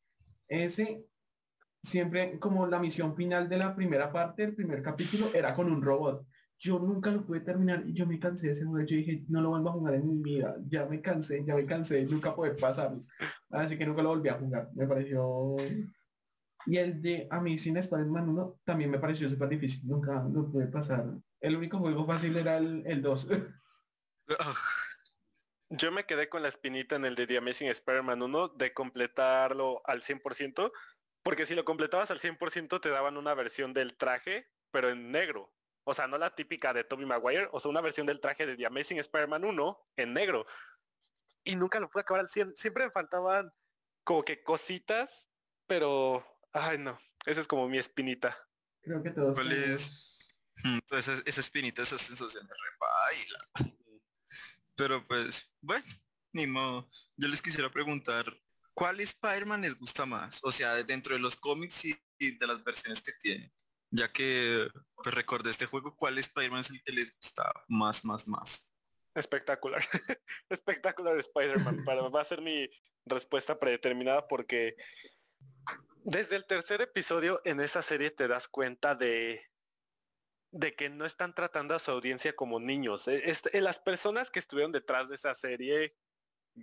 ese, siempre como la misión final de la primera parte, el primer capítulo, era con un robot. Yo nunca lo pude terminar y yo me cansé de ese juego. Yo dije, no lo vuelvo a jugar en mi vida. Ya me cansé, ya me cansé, nunca pude pasarlo. Así que nunca lo volví a jugar. Me pareció... Y el de Amazing Spider-Man 1 también me pareció súper difícil. Nunca lo pude pasar. El único juego fácil era el, el 2. Yo me quedé con la espinita en el de The Amazing Spider-Man 1 de completarlo al 100%, porque si lo completabas al 100% te daban una versión del traje, pero en negro. O sea, no la típica de Tobey Maguire, o sea, una versión del traje de The Amazing Spider-Man 1 en negro. Y nunca lo pude acabar al 100. Siempre me faltaban como que cositas, pero, ay no, esa es como mi espinita. Creo que todos. ¿Cuál es? Entonces mm, esa espinita, esa sensación de repaila. Pero pues, bueno, ni modo. Yo les quisiera preguntar, ¿cuál Spider-Man les gusta más? O sea, dentro de los cómics y, de las versiones que tienen. Ya que pues, recordé este juego, ¿cuál Spider-Man es el que les gusta más, más, más? Espectacular. Espectacular Spider-Man. va a ser mi respuesta predeterminada porque desde el tercer episodio en esa serie te das cuenta de de que no están tratando a su audiencia como niños. E, este, las personas que estuvieron detrás de esa serie,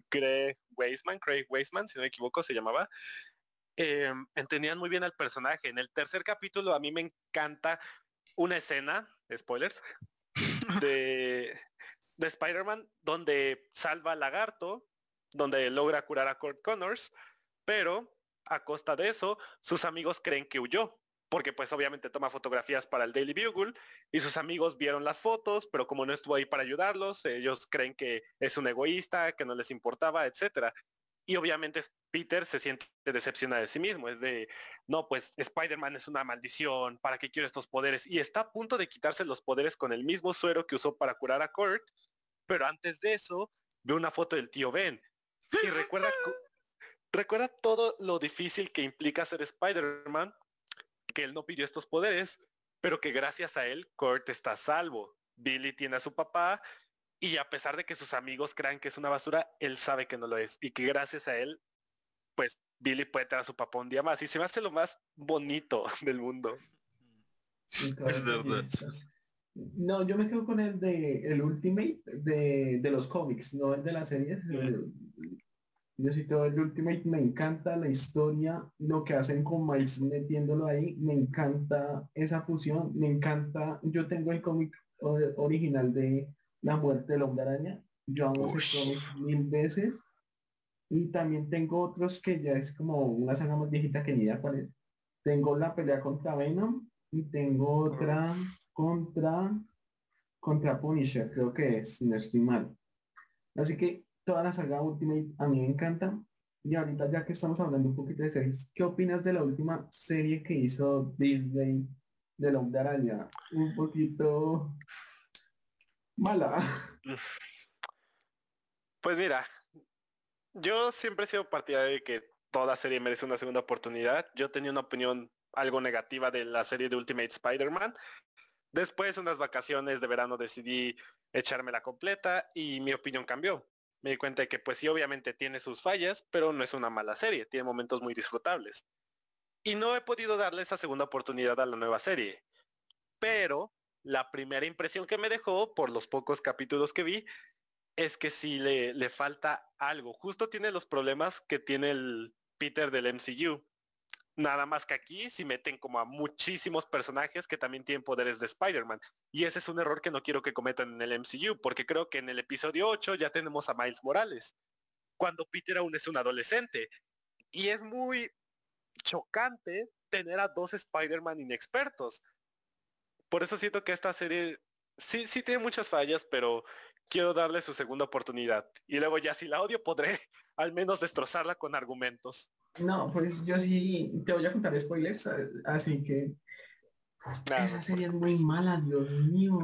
Craig Weisman, Craig Weisman, si no me equivoco, se llamaba, em, entendían muy bien al personaje. En el tercer capítulo a mí me encanta una escena, spoilers, de, de Spider-Man donde salva al lagarto, donde logra curar a Kurt Connors, pero a costa de eso, sus amigos creen que huyó porque pues obviamente toma fotografías para el Daily Bugle y sus amigos vieron las fotos, pero como no estuvo ahí para ayudarlos, ellos creen que es un egoísta, que no les importaba, etcétera. Y obviamente Peter se siente decepcionado de sí mismo, es de, no, pues Spider-Man es una maldición, ¿para qué quiero estos poderes? Y está a punto de quitarse los poderes con el mismo suero que usó para curar a Kurt, pero antes de eso ve una foto del tío Ben y recuerda, recuerda todo lo difícil que implica ser Spider-Man que él no pidió estos poderes, pero que gracias a él Kurt está salvo. Billy tiene a su papá y a pesar de que sus amigos crean que es una basura, él sabe que no lo es y que gracias a él, pues Billy puede tener a su papá un día más y se me hace lo más bonito del mundo. Es verdad. No, yo me quedo con el de el Ultimate de, de los cómics, no el de la serie. Yo sí todo el Ultimate, me encanta la historia, lo que hacen con Miles metiéndolo ahí, me encanta esa fusión, me encanta, yo tengo el cómic original de La muerte del hombre araña, yo amo ese cómic mil veces, y también tengo otros que ya es como una saga más viejita que ni idea cuál es. Tengo la pelea contra Venom y tengo otra contra contra Punisher, creo que es, si no estoy mal. Así que toda la saga Ultimate a mí me encanta. Y ahorita ya que estamos hablando un poquito de series, ¿qué opinas de la última serie que hizo Disney de la Araña? Un poquito mala. Pues mira, yo siempre he sido partidario de que toda serie merece una segunda oportunidad. Yo tenía una opinión algo negativa de la serie de Ultimate Spider-Man. Después, de unas vacaciones de verano, decidí echarme la completa y mi opinión cambió me di cuenta de que pues sí, obviamente tiene sus fallas, pero no es una mala serie, tiene momentos muy disfrutables. Y no he podido darle esa segunda oportunidad a la nueva serie. Pero la primera impresión que me dejó por los pocos capítulos que vi es que sí le, le falta algo. Justo tiene los problemas que tiene el Peter del MCU. Nada más que aquí si meten como a muchísimos personajes que también tienen poderes de Spider-Man. Y ese es un error que no quiero que cometan en el MCU, porque creo que en el episodio 8 ya tenemos a Miles Morales, cuando Peter aún es un adolescente. Y es muy chocante tener a dos Spider-Man inexpertos. Por eso siento que esta serie sí, sí tiene muchas fallas, pero quiero darle su segunda oportunidad. Y luego ya si la odio podré al menos destrozarla con argumentos. No, pues yo sí te voy a contar spoilers, así que esa serie es muy mala, Dios mío.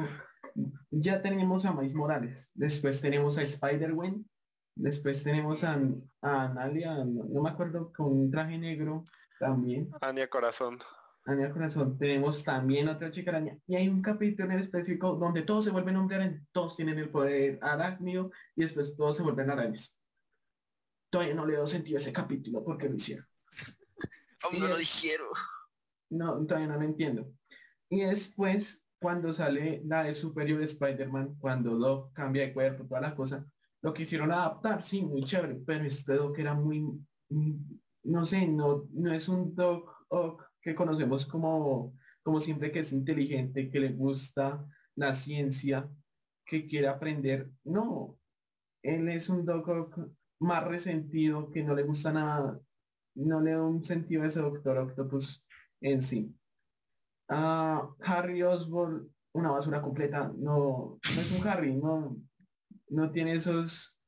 Ya tenemos a Miles Morales, después tenemos a Spider-Gwen, después tenemos a, a Analia, no, me acuerdo, con un traje negro también. Ania Corazón. Ania Corazón, tenemos también otra chica araña. Y hay un capítulo en específico donde todos se vuelven hombre todos tienen el poder arácnido y después todos se vuelven arañas todavía no le doy sentido a ese capítulo porque lo hicieron. Aún no lo dijeron. No, todavía no lo entiendo. Y después, cuando sale la de Superior Spider-Man, cuando Doc cambia de cuerpo, toda la cosa, lo quisieron adaptar, sí, muy chévere, pero este Doc era muy, no sé, no, no es un Doc Ock que conocemos como, como siempre que es inteligente, que le gusta la ciencia, que quiere aprender. No, él es un Doc Ock más resentido, que no le gusta nada, no le da un sentido a ese Doctor Octopus en sí. Ah, Harry Osborn, una basura completa, no, no es un Harry, no, no tiene esos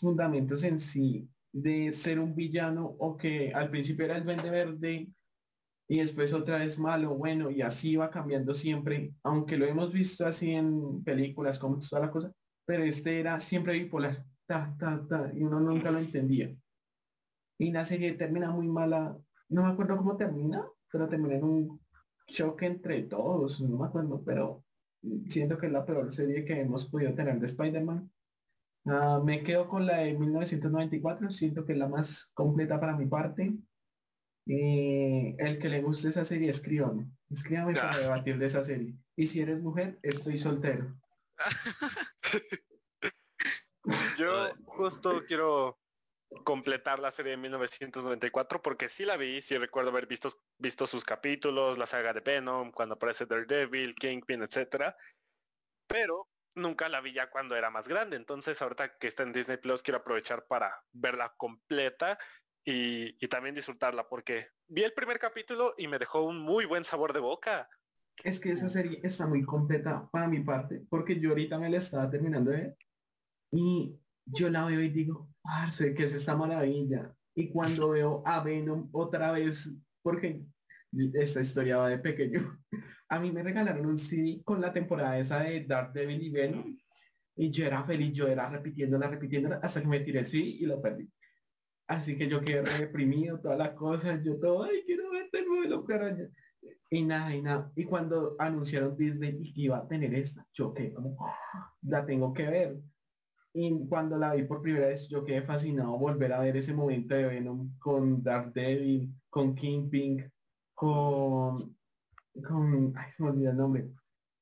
fundamentos en sí de ser un villano o que al principio era el vende verde y después otra vez malo, bueno, y así va cambiando siempre, aunque lo hemos visto así en películas como toda la cosa, pero este era siempre bipolar, ta, ta, ta, y uno nunca lo entendía. Y la serie termina muy mala, no me acuerdo cómo termina, pero termina en un choque entre todos, no me acuerdo, pero siento que es la peor serie que hemos podido tener de Spider-Man. Ah, me quedo con la de 1994, siento que es la más completa para mi parte. Y el que le guste esa serie, escríbame. Escríbame para Ah. debatir de esa serie. Y si eres mujer, estoy soltero. Yo justo quiero completar la serie de 1994 porque sí la vi, sí recuerdo haber visto, visto sus capítulos, la saga de Venom, cuando aparece Daredevil, Kingpin, etcétera, pero nunca la vi ya cuando era más grande. Entonces ahorita que está en Disney Plus quiero aprovechar para verla completa y, también disfrutarla porque vi el primer capítulo y me dejó un muy buen sabor de boca. Es que esa serie está muy completa para mi parte, porque yo ahorita me la estaba terminando de ver y yo la veo y digo, parce, que es esta maravilla. Y cuando veo a Venom otra vez, porque esta historia va de pequeño, a mí me regalaron un CD con la temporada esa de Daredevil y Venom y yo era feliz, yo era repitiéndola, repitiéndola hasta que me tiré el CD y lo perdí. Así que yo quedé reprimido, todas las cosas, yo todo, ay, quiero ver de nuevo el Hombre Araña". Y nada, y nada. Y cuando anunciaron Disney y que iba a tener esta, yo quedé como, "Ah, la tengo que ver. Y cuando la vi por primera vez, yo quedé fascinado volver a ver ese momento de Venom con Daredevil, con Kingpin, con, con, ay, se me olvidó el nombre,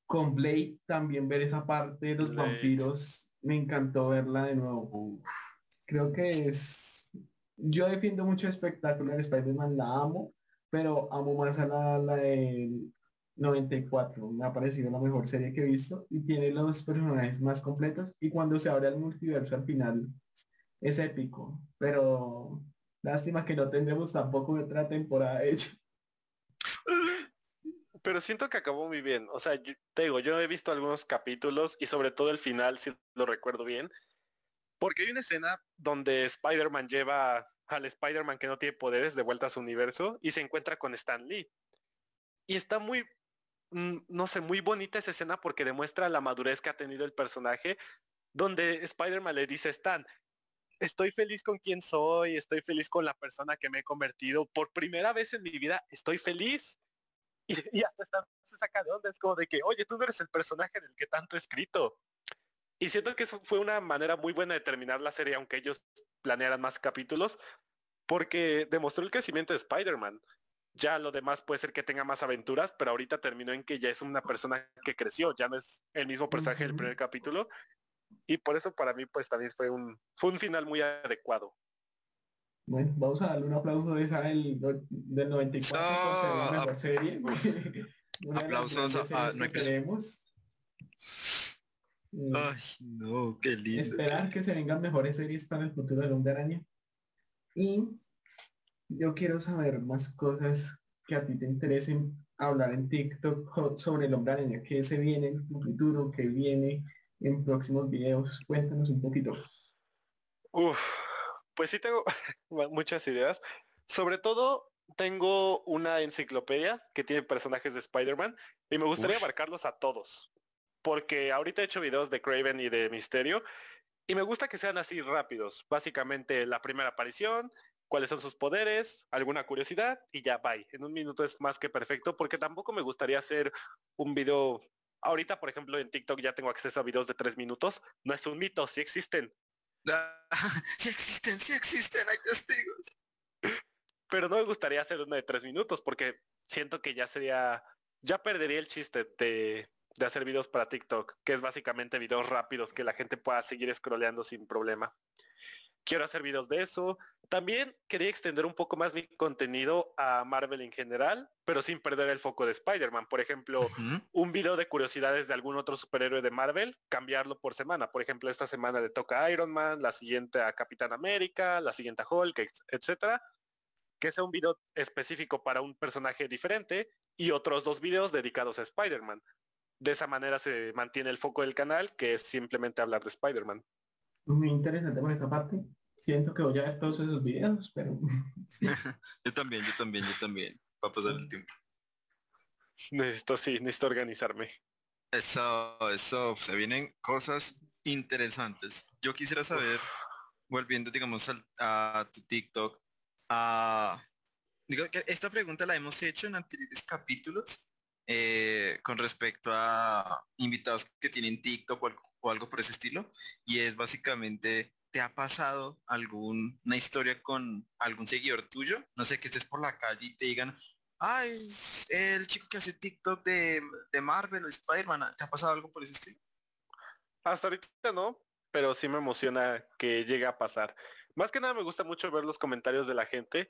con Blade, también ver esa parte de los Blade. vampiros, me encantó verla de nuevo. Creo que es, yo defiendo mucho espectáculo en Spider-Man, la amo, pero amo más a la, la del 94. Me ha parecido la mejor serie que he visto y tiene los personajes más completos y cuando se abre el multiverso al final es épico, pero lástima que no tendremos tampoco otra temporada de hecho. Pero siento que acabó muy bien. O sea, yo, te digo, yo he visto algunos capítulos y sobre todo el final, si lo recuerdo bien. Porque hay una escena donde Spider-Man lleva al Spider-Man que no tiene poderes de vuelta a su universo y se encuentra con Stan Lee. Y está muy, mm, no sé, muy bonita esa escena porque demuestra la madurez que ha tenido el personaje, donde Spider-Man le dice a Stan, estoy feliz con quien soy, estoy feliz con la persona que me he convertido. Por primera vez en mi vida estoy feliz. Y, y hasta Stan se saca de onda, es como de que, oye, tú no eres el personaje del que tanto he escrito. Y siento que eso fue una manera muy buena de terminar la serie, aunque ellos planearan más capítulos, porque demostró el crecimiento de Spider-Man. Ya lo demás puede ser que tenga más aventuras, pero ahorita terminó en que ya es una persona que creció, ya no es el mismo personaje del primer capítulo. Y por eso para mí pues también fue un, fue un final muy adecuado. Bueno, vamos a darle un aplauso de esa del, del 94 por ser la So, mejor serie. Una de las aplausos a- no hay que que- tenemos. Mm, Ay, no, qué lindo. esperar que se vengan mejores series para el futuro del Hombre Araña. Y yo quiero saber más cosas que a ti te interesen hablar en TikTok sobre el Hombre Araña, qué se viene en tu futuro, qué viene en próximos videos. Cuéntanos un poquito. Uf, pues sí tengo muchas ideas. Sobre todo tengo una enciclopedia que tiene personajes de Spider-Man y me gustaría Ush. abarcarlos a todos. Porque ahorita he hecho videos de Craven y de Misterio y me gusta que sean así rápidos. Básicamente la primera aparición, cuáles son sus poderes, alguna curiosidad y ya bye. En un minuto es más que perfecto porque tampoco me gustaría hacer un video. Ahorita, por ejemplo, en TikTok ya tengo acceso a videos de tres minutos. No es un mito, sí existen. Ah, sí existen, sí existen, hay testigos. pero no me gustaría hacer una de tres minutos porque siento que ya sería, ya perdería el chiste de, de hacer videos para TikTok, que es básicamente videos rápidos que la gente pueda seguir scrolleando sin problema. Quiero hacer videos de eso. También quería extender un poco más mi contenido a Marvel en general, pero sin perder el foco de Spider-Man. Por ejemplo, un video de curiosidades de algún otro superhéroe de Marvel, cambiarlo por semana. Por ejemplo, esta semana le toca a Iron Man, la siguiente a Capitán América, la siguiente a Hulk, etcétera. Que sea un video específico para un personaje diferente y otros dos videos dedicados a Spider-Man. De esa manera se mantiene el foco del canal, que es simplemente hablar de Spider-Man. Muy interesante por esa parte. Siento que voy a ver todos esos videos, pero... yo también, yo también, yo también. Va a pasar el tiempo. Necesito, sí, necesito organizarme. Eso, eso, se vienen cosas interesantes. Yo quisiera saber, volviendo, digamos, a, tu TikTok, a... Digo que esta pregunta la hemos hecho en anteriores capítulos eh, con respecto a invitados que tienen TikTok o algo, por ese estilo. Y es básicamente, ¿te ha pasado alguna historia con algún seguidor tuyo? No sé, que estés por la calle y te digan, ay, el chico que hace TikTok de, de Marvel o Spider-Man, ¿te ha pasado algo por ese estilo? Hasta ahorita no, pero sí me emociona que llegue a pasar. Más que nada me gusta mucho ver los comentarios de la gente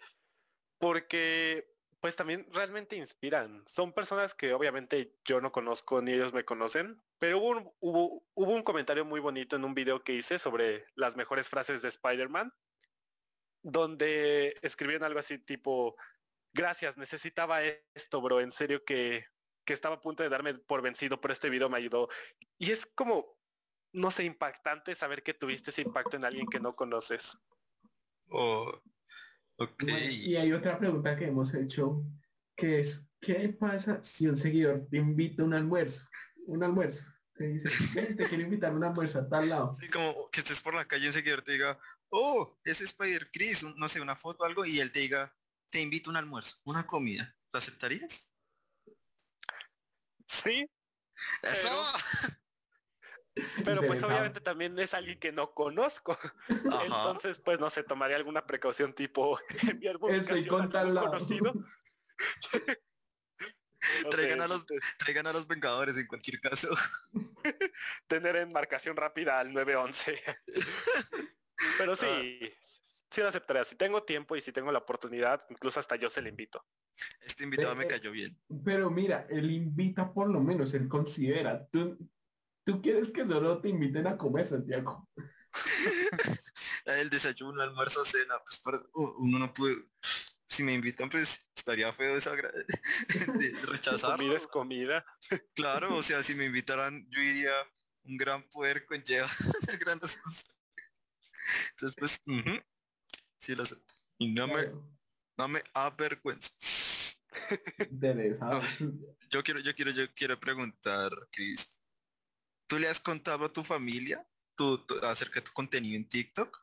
porque pues también realmente inspiran. Son personas que obviamente yo no conozco ni ellos me conocen, pero hubo un, comentario muy bonito en un video que hice sobre las mejores frases de Spider-Man, donde escribían algo así tipo, gracias, necesitaba esto, bro, en serio que, que estaba a punto de darme por vencido, pero este video me ayudó. Y es como, no sé, impactante saber que tuviste ese impacto en alguien que no conoces. Oh, y hay otra pregunta que hemos hecho, que es, ¿qué pasa si un seguidor te invita a un almuerzo? Un almuerzo. Te dice, te quiero invitar a un almuerzo a tal lado. Sí, como que estés por la calle y un seguidor te diga, oh, es Spider Chris, no sé, una foto o algo, y él te diga, te invito a un almuerzo, una comida. ¿Lo aceptarías? Sí. Eso. Pero pues obviamente también es alguien que no conozco. Entonces, pues no sé, tomaría alguna precaución tipo enviar publicación a conocido. traigan, a los, traigan a los Vengadores en cualquier caso. Tener enmarcación rápida al 911. Pero sí, ah. sí lo aceptaría. Si tengo tiempo y si tengo la oportunidad, incluso hasta yo se le invito. Este invitado me cayó bien. Pero mira, él invita por lo menos, él considera. Tú, Tú quieres que solo te inviten a comer, Santiago. el desayuno, almuerzo, cena, pues uno no puede. Si me invitan, pues estaría feo esa de rechazar. Comida es comida. Claro, o sea, si me invitaran, yo iría un gran poder conlleva grandes Entonces, pues, sí lo sé. Y no me, no me avergüenza. Yo quiero, yo quiero, yo quiero preguntar, Cris, ¿Tú le has contado a tu familia tu, acerca de tu contenido en TikTok?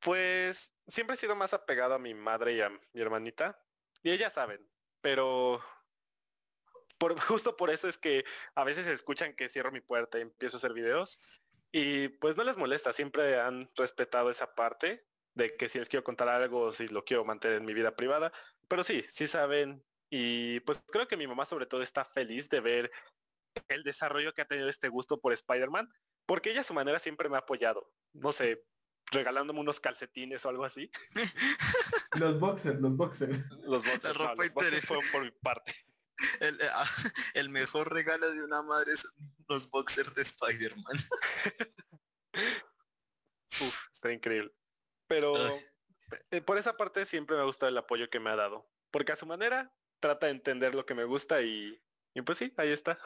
Pues siempre he sido más apegado a mi madre y a mi hermanita. Y ellas saben, pero por, justo por eso es que a veces escuchan que cierro mi puerta y empiezo a hacer videos. Y pues no les molesta, siempre han respetado esa parte de que si les quiero contar algo, si lo quiero mantener en mi vida privada. Pero sí, sí saben. Y pues creo que mi mamá sobre todo está feliz de ver el desarrollo que ha tenido este gusto por Spider-Man, porque ella a su manera siempre me ha apoyado. No sé, regalándome unos calcetines o algo así. los boxers, los boxers. Los boxers, La ropa fueron por mi parte. El, eh, ah, el, mejor regalo de una madre son los boxers de Spider-Man. Uf, está increíble. Pero eh, por esa parte siempre me ha gustado el apoyo que me ha dado. Porque a su manera trata de entender lo que me gusta y, y pues sí, ahí está.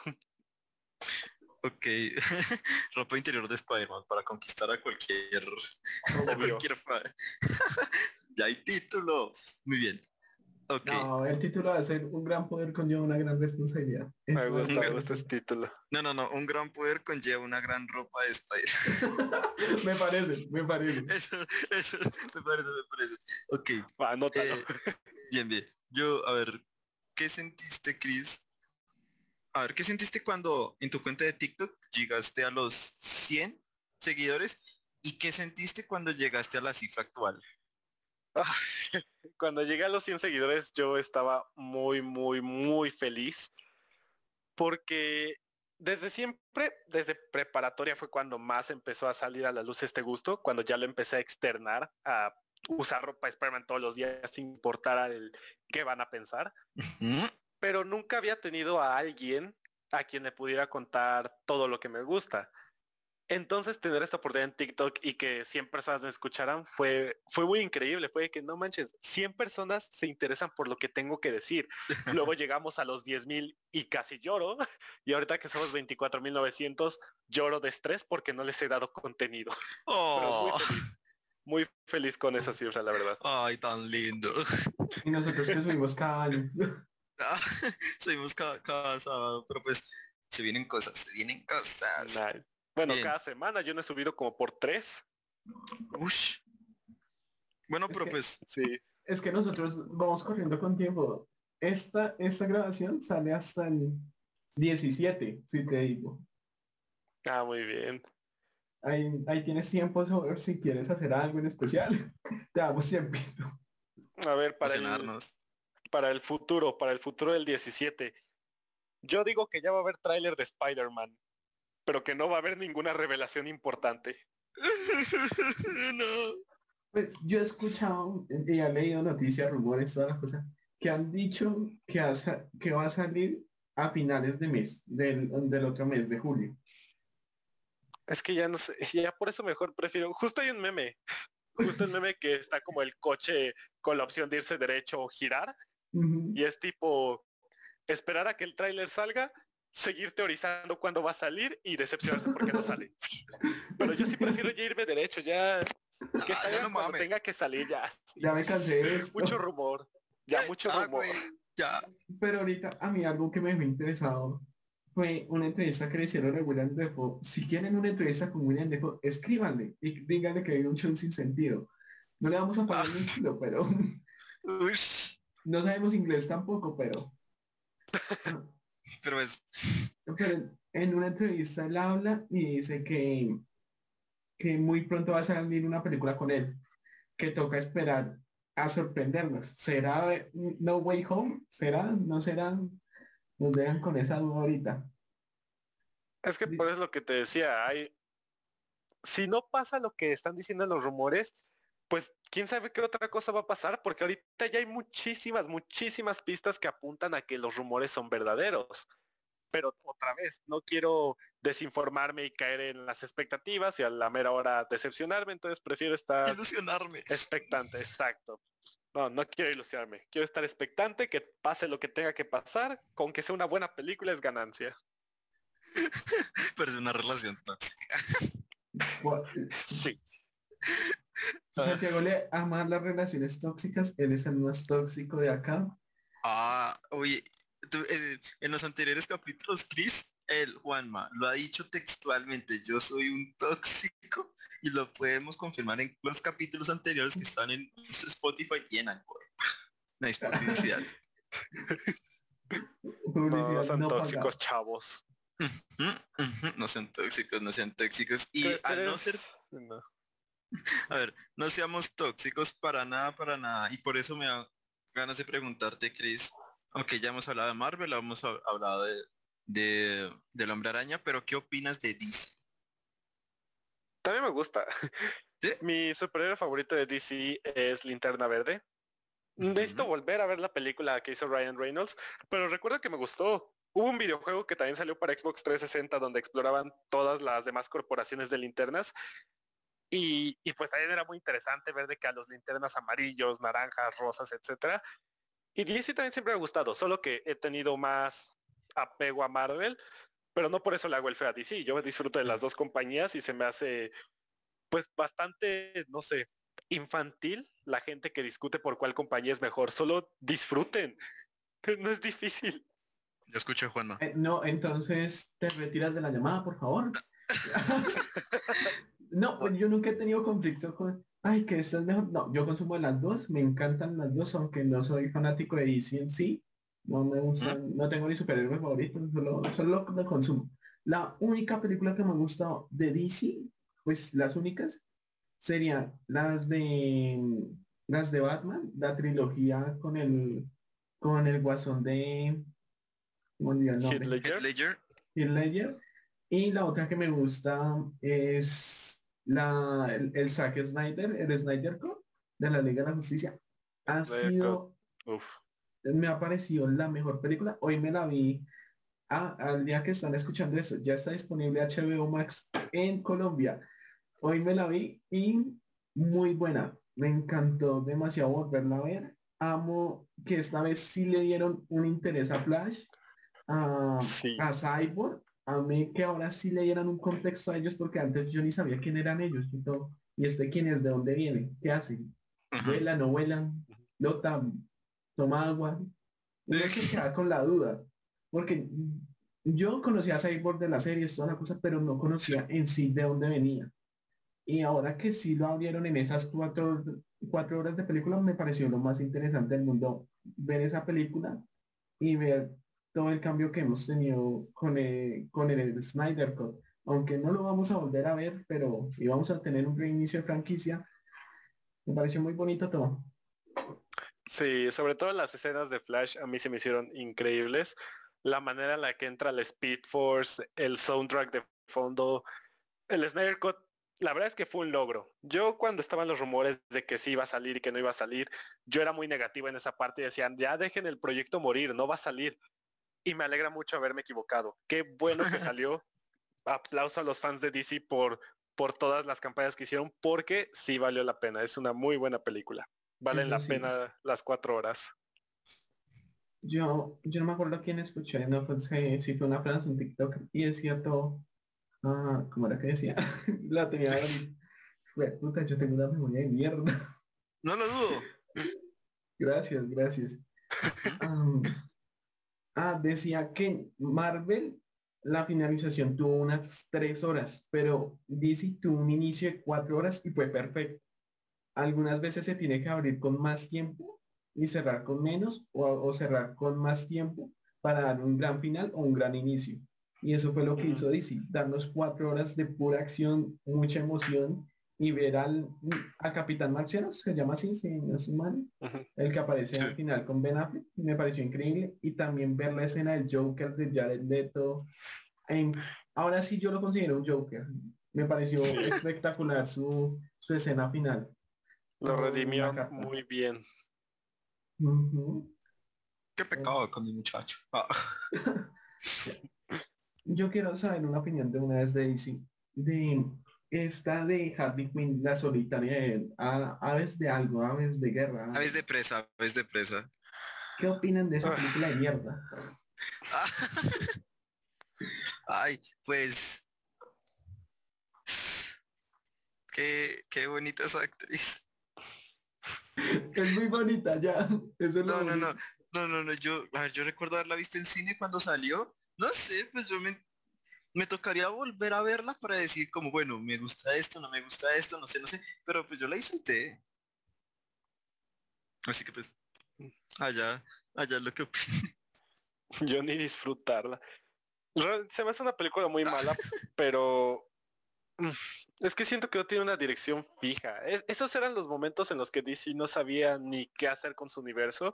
Ok, ropa interior de Spider-Man para conquistar a cualquier, a cualquier fan. ya hay título. Muy bien. Okay. No, el título va a ser un gran poder conlleva una gran responsabilidad. Me gusta, ese título. No, no, no, un gran poder conlleva una gran ropa de Spider. me parece, me parece. Eso, eso, me parece, me parece. Ok. Anótalo. Eh, bien, bien. Yo, a ver, ¿qué sentiste, Chris, a ver, ¿qué sentiste cuando en tu cuenta de TikTok llegaste a los 100 seguidores? ¿Y qué sentiste cuando llegaste a la cifra actual? Cuando llegué a los 100 seguidores yo estaba muy, muy, muy feliz porque desde siempre, desde preparatoria fue cuando más empezó a salir a la luz este gusto, cuando ya lo empecé a externar, a usar ropa Spider-Man todos los días sin importar el qué van a pensar. Pero nunca había tenido a alguien a quien le pudiera contar todo lo que me gusta. Entonces tener esta oportunidad en TikTok y que 100 personas me escucharan fue, fue muy increíble. Fue que no manches, 100 personas se interesan por lo que tengo que decir. Luego llegamos a los 10 mil y casi lloro. Y ahorita que somos 24.900, lloro de estrés porque no les he dado contenido. Oh. muy, feliz, con esa cifra, la verdad. Ay, tan lindo. Y nosotros que subimos cada año. subimos cada, cada, sábado, pero pues se vienen cosas, se vienen cosas. Bueno, cada semana yo no he subido como por tres. Ush. Bueno, pero pues... Sí. Es que nosotros vamos corriendo con tiempo. Esta, esta grabación sale hasta el 17, si te digo. Ah, muy bien. Ahí, ahí tienes tiempo sobre si quieres hacer algo en especial. Te damos tiempo. A ver, para el, para el futuro, para el futuro del 17. Yo digo que ya va a haber tráiler de Spider-Man pero que no va a haber ninguna revelación importante. no. Pues yo he escuchado y he leído noticias, rumores, todas las cosas, que han dicho que, que va a salir a finales de mes, del, del otro mes, de julio. Es que ya no sé, ya por eso mejor prefiero, justo hay un meme, justo un meme que está como el coche con la opción de irse derecho o girar, y es tipo, esperar a que el tráiler salga seguir teorizando cuándo va a salir y decepcionarse porque no sale. Pero yo sí prefiero ya irme derecho, ya que salga cuando tenga que salir ya. Ya me cansé de Mucho rumor, ya mucho rumor. ya. Pero ahorita a mí algo que me ha interesado fue una entrevista que le hicieron a William Defoe. Si quieren una entrevista con William Defoe, escríbanle y díganle que hay un show sin sentido. No le vamos a pagar un kilo, pero no sabemos inglés tampoco, pero pero es... en una entrevista él habla y dice que, que muy pronto va a salir una película con él, que toca esperar a sorprendernos. ¿Será No Way Home? ¿Será? ¿No será? Nos dejan con esa duda ahorita. Es que por eso lo que te decía, hay... Si no pasa lo que están diciendo los rumores, pues quién sabe qué otra cosa va a pasar, porque ahorita ya hay muchísimas, muchísimas pistas que apuntan a que los rumores son verdaderos. Pero otra vez, no quiero desinformarme y caer en las expectativas y a la mera hora decepcionarme, entonces prefiero estar... Ilusionarme. Expectante, exacto. No, no quiero ilusionarme. Quiero estar expectante, que pase lo que tenga que pasar, con que sea una buena película es ganancia. Pero es una relación tóxica. sí. Santiago le ama las relaciones tóxicas, él es el más tóxico de acá. Ah, oye, eh, en los anteriores capítulos, Chris, el Juanma, lo ha dicho textualmente, yo soy un tóxico y lo podemos confirmar en los capítulos anteriores que están en Spotify y en Anchor. Nice publicidad. no son tóxicos, chavos. no sean tóxicos, no sean tóxicos. Y al no ser... A ver, no seamos tóxicos para nada, para nada. Y por eso me da ganas de preguntarte, Chris. Aunque ya hemos hablado de Marvel, hemos hablado de, de del Hombre Araña, pero ¿qué opinas de DC? También me gusta. Mi superhéroe favorito de DC es Linterna Verde. Necesito volver a ver la película que hizo Ryan Reynolds, pero recuerdo que me gustó. Hubo un videojuego que también salió para Xbox 360 donde exploraban todas las demás corporaciones de linternas y, pues también era muy interesante ver de que a los linternas amarillos, naranjas, rosas, etcétera. Y DC también siempre me ha gustado, solo que he tenido más apego a Marvel, pero no por eso le hago el feo a DC. Yo disfruto de las dos compañías y se me hace pues bastante, no sé, infantil la gente que discute por cuál compañía es mejor. Solo disfruten. No es difícil. Yo escucho Juan. Eh, no, entonces te retiras de la llamada, por favor. No, pues yo nunca he tenido conflicto con, ay, que esta es mejor. No, yo consumo las dos, me encantan las dos, aunque no soy fanático de DC en sí. No me gustan, no tengo ni superhéroes favoritos, solo, solo lo consumo. La única película que me gusta de DC, pues las únicas, serían las de las de Batman, la trilogía con el con el guasón de Ledger. Ledger. Y la otra que me gusta es la el, el Zack Snyder, el Snyder Code de la Liga de la Justicia. Ha Snyder sido, Uf. me ha parecido la mejor película. Hoy me la vi. Ah, al día que están escuchando eso, ya está disponible HBO Max en Colombia. Hoy me la vi y muy buena. Me encantó demasiado volverla a ver. Amo que esta vez sí le dieron un interés a Flash, a, Sí. a Cyborg. Amé que ahora sí le dieran un contexto a ellos porque antes yo ni sabía quién eran ellos y todo. Y este quién es, de dónde vienen, qué hacen. Vuelan, no vuelan, notan, toma agua. Uno se queda con la duda. Porque yo conocía a Cyborg de la serie, toda la cosa, pero no conocía en sí de dónde venía. Y ahora que sí lo abrieron en esas cuatro, cuatro horas de película, me pareció lo más interesante del mundo ver esa película y ver todo el cambio que hemos tenido con el, con el Snyder Cut. Aunque no lo vamos a volver a ver, pero íbamos a tener un reinicio de franquicia. Me pareció muy bonito todo. Sí, sobre todo las escenas de Flash a mí se me hicieron increíbles. La manera en la que entra el Speed Force, el soundtrack de fondo, el Snyder Cut, la verdad es que fue un logro. Yo cuando estaban los rumores de que sí iba a salir y que no iba a salir, yo era muy negativa en esa parte y decían, ya dejen el proyecto morir, no va a salir. Y me alegra mucho haberme equivocado. Qué bueno que salió. Aplauso a los fans de DC por, por todas las campañas que hicieron, porque sí valió la pena. Es una muy buena película. Valen Eso la sí. pena las cuatro horas. Yo, yo no me acuerdo quién escuché, no fue si fue una frase, un TikTok, y decía todo, ah, ¿cómo era que decía? La tenía. Fue, puta, yo tengo una memoria de mierda. No lo dudo. Gracias, gracias. Ah, decía que Marvel, la finalización tuvo unas tres horas, pero DC tuvo un inicio de cuatro horas y fue perfecto. Algunas veces se tiene que abrir con más tiempo y cerrar con menos o, o cerrar con más tiempo para dar un gran final o un gran inicio. Y eso fue lo que hizo DC, darnos cuatro horas de pura acción, mucha emoción y ver al a Capitán Marciano, se llama así, si no es mal, el que aparece al final con Ben Affleck, me pareció increíble y también ver la escena del Joker de Jared Leto. En- ahora sí yo lo considero un Joker. Me pareció espectacular su, su escena final. Lo redimió muy bien. Qué pecado con mi muchacho. Ah. Yo quiero saber una opinión de una vez de DC. De esta de Harley Quinn, la solitaria de a- Aves de algo, Aves de guerra. Aves de presa, aves de presa. ¿Qué opinan de esa Ah. película de mierda? Ay, pues. Qué, qué bonita esa actriz. Es muy bonita ya. Eso es lo No, no, no, no, no, no, yo, a ver, yo recuerdo haberla visto en cine cuando salió. No sé, pues yo me, me tocaría volver a verla para decir como, bueno, me gusta esto, no me gusta esto, no sé, no sé, pero pues yo la disfruté. Así que pues, allá, allá es lo que opino. Yo ni disfrutarla. Se me hace una película muy mala, pero mm, es que siento que no tiene una dirección fija. Es- esos eran los momentos en los que DC no sabía ni qué hacer con su universo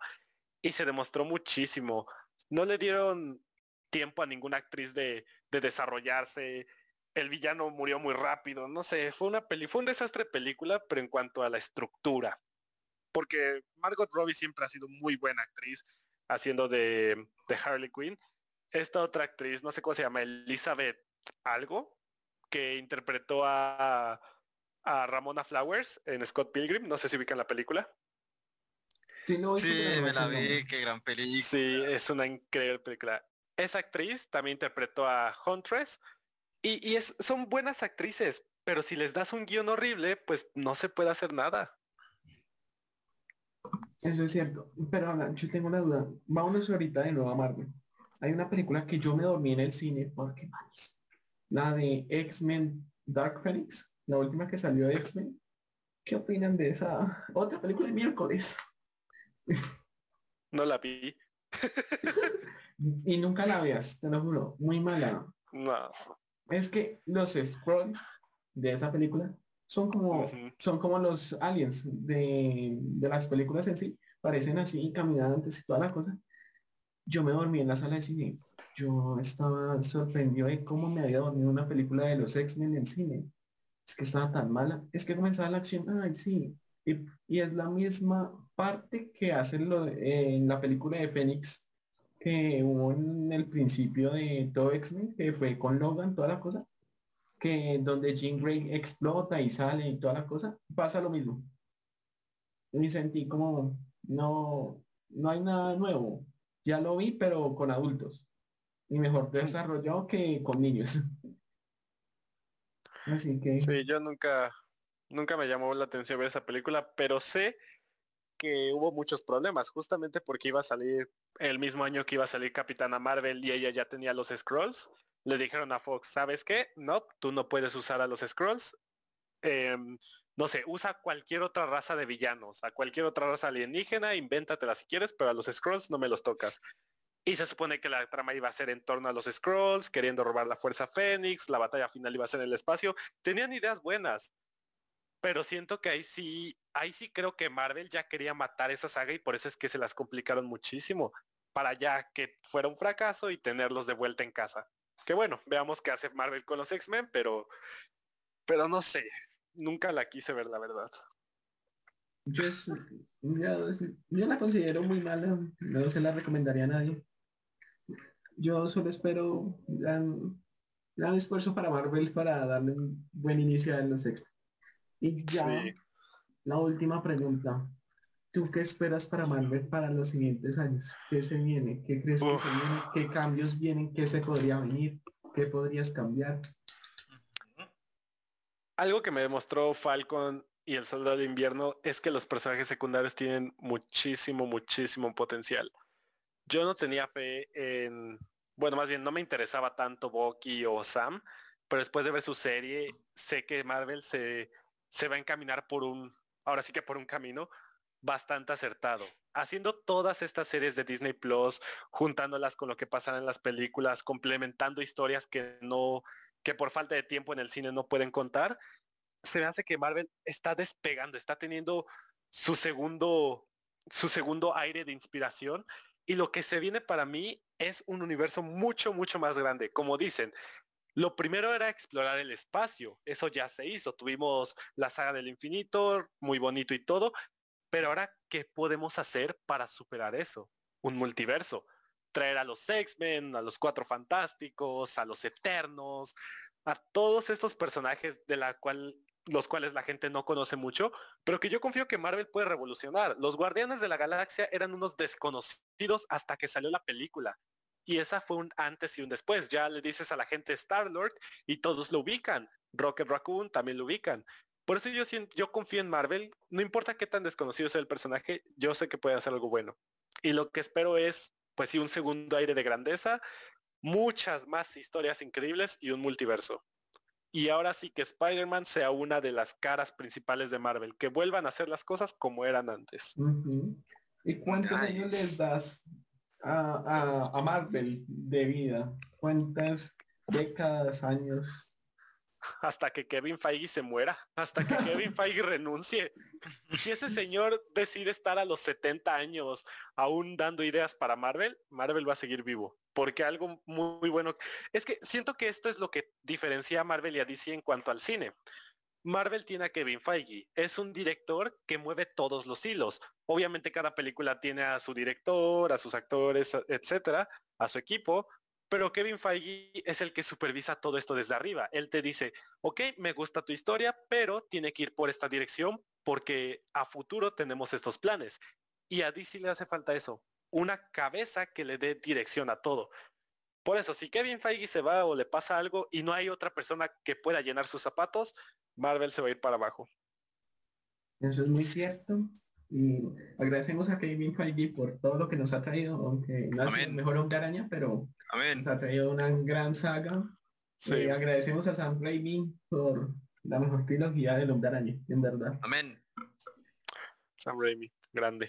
y se demostró muchísimo. No le dieron tiempo a ninguna actriz de, de desarrollarse. El villano murió muy rápido. No sé, fue una peli, fue un desastre de película, pero en cuanto a la estructura. Porque Margot Robbie siempre ha sido muy buena actriz haciendo de, de Harley Quinn. Esta otra actriz, no sé cómo se llama, Elizabeth algo, que interpretó a, a Ramona Flowers en Scott Pilgrim, no sé si ubican la película. Sí, lo Sí, no me la vi, qué gran película. Sí, es una increíble película. Esa actriz también interpretó a Huntress y, y es, son buenas actrices, pero si les das un guion horrible, pues no se puede hacer nada. Eso es cierto. Pero ahora, yo tengo una duda. Vámonos ahorita de nuevo a Marvel. Hay una película que yo me dormí en el cine porque la de X-Men Dark Phoenix, la última que salió de X-Men. ¿Qué opinan de esa otra película de miércoles? No la vi. Y nunca la veas, te lo juro, muy mala. No. Es que los scrolls de esa película Son como, son como los aliens de, de las películas en sí. Parecen así, caminantes y toda la cosa. Yo me dormí en la sala de cine. Yo estaba sorprendido de cómo me había dormido una película de los X-Men en el cine. Es que estaba tan mala. Es que comenzaba la acción. Ay, sí. Y, y es la misma parte que hacen lo, en la película de Fénix que hubo en el principio de todo X-Men, que fue con Logan, toda la cosa, que donde Jean Grey explota y sale y toda la cosa, pasa lo mismo. Y sentí como, no, no hay nada nuevo. Ya lo vi, pero con adultos. Y mejor desarrollado que con niños. Así que... Sí, yo nunca, nunca me llamó la atención ver esa película, pero sé que hubo muchos problemas, justamente porque iba a salir el mismo año que iba a salir Capitana Marvel y ella ya tenía los Scrolls. Le dijeron a Fox, ¿sabes qué? No, tú no puedes usar a los Scrolls. Em, no sé, usa cualquier otra raza de villanos, a cualquier otra raza alienígena, invéntatela si quieres, pero a los Scrolls no me los tocas. Y se supone que la trama iba a ser en torno a los Scrolls, queriendo robar la Fuerza Fénix, la batalla final iba a ser en el espacio. Tenían ideas buenas, pero siento que ahí sí, ahí sí creo que Marvel ya quería matar esa saga y por eso es que se las complicaron muchísimo para ya que fuera un fracaso y tenerlos de vuelta en casa. Que bueno, veamos qué hace Marvel con los X-Men, pero, pero no sé, nunca la quise ver la verdad. Yo, la considero muy mala, no se la recomendaría a nadie. Yo solo espero gran, gran esfuerzo para Marvel para darle un buen inicio a los X-Men. Y ya, la última pregunta. ¿Tú qué esperas para Marvel para los siguientes años? ¿Qué se viene? ¿Qué crees que se viene? ¿Qué cambios vienen? ¿Qué se podría venir? ¿Qué podrías cambiar? Algo que me demostró Falcon y el Soldado de Invierno es que los personajes secundarios tienen muchísimo, muchísimo potencial. Yo no tenía fe en, bueno, más bien no me interesaba tanto Bucky o Sam, pero después de ver su serie, sé que Marvel se se va a encaminar por un, ahora sí que por un camino bastante acertado. Haciendo todas estas series de Disney Plus, juntándolas con lo que pasa en las películas, complementando historias que no, que por falta de tiempo en el cine no pueden contar, se me hace que Marvel está despegando, está teniendo su segundo, su segundo aire de inspiración. Y lo que se viene para mí es un universo mucho, mucho más grande. Como dicen, lo primero era explorar el espacio, eso ya se hizo, tuvimos la saga del infinito, muy bonito y todo, pero ahora, ¿qué podemos hacer para superar eso? Un multiverso, traer a los X-Men, a los Cuatro Fantásticos, a los Eternos, a todos estos personajes de los cuales la gente no conoce mucho, pero que yo confío que Marvel puede revolucionar. Los Guardianes de la Galaxia eran unos desconocidos hasta que salió la película. Y esa fue un antes y un después. Ya le dices a la gente Star-Lord y todos lo ubican. Rocket Raccoon también lo ubican. Por eso yo, yo confío en Marvel. No importa qué tan desconocido sea el personaje, yo sé que puede hacer algo bueno. Y lo que espero es, pues sí, un segundo aire de grandeza, muchas más historias increíbles y un multiverso. Y ahora sí que Spider-Man sea una de las caras principales de Marvel, que vuelvan a hacer las cosas como eran antes. ¿Y cuántos años les das a, Marvel de vida? ¿Cuántas décadas, años? hasta que Kevin Feige se muera, hasta que Kevin Feige renuncie. Si ese señor decide estar a los 70 años aún dando ideas para Marvel, Marvel va a seguir vivo. Porque algo muy bueno, es que siento que esto es lo que diferencia a Marvel y a DC en cuanto al cine. Marvel tiene a Kevin Feige. Es un director que mueve todos los hilos. Obviamente cada película tiene a su director, a sus actores, etcétera, a su equipo, pero Kevin Feige es el que supervisa todo esto desde arriba. Él te dice, ok, me gusta tu historia, pero tiene que ir por esta dirección porque a futuro tenemos estos planes. Y a DC le hace falta eso, una cabeza que le dé dirección a todo. Por eso, si Kevin Feige se va o le pasa algo y no hay otra persona que pueda llenar sus zapatos, Marvel se va a ir para abajo. Eso es muy cierto. Y agradecemos a Kevin Feige por todo lo que nos ha traído, aunque no es mejor un araña, pero nos ha traído una gran saga. Sí. Eh, agradecemos a Sam Raimi por la mejor trilogía de Hombre Araña, en verdad. Amén. Sam Raimi, grande.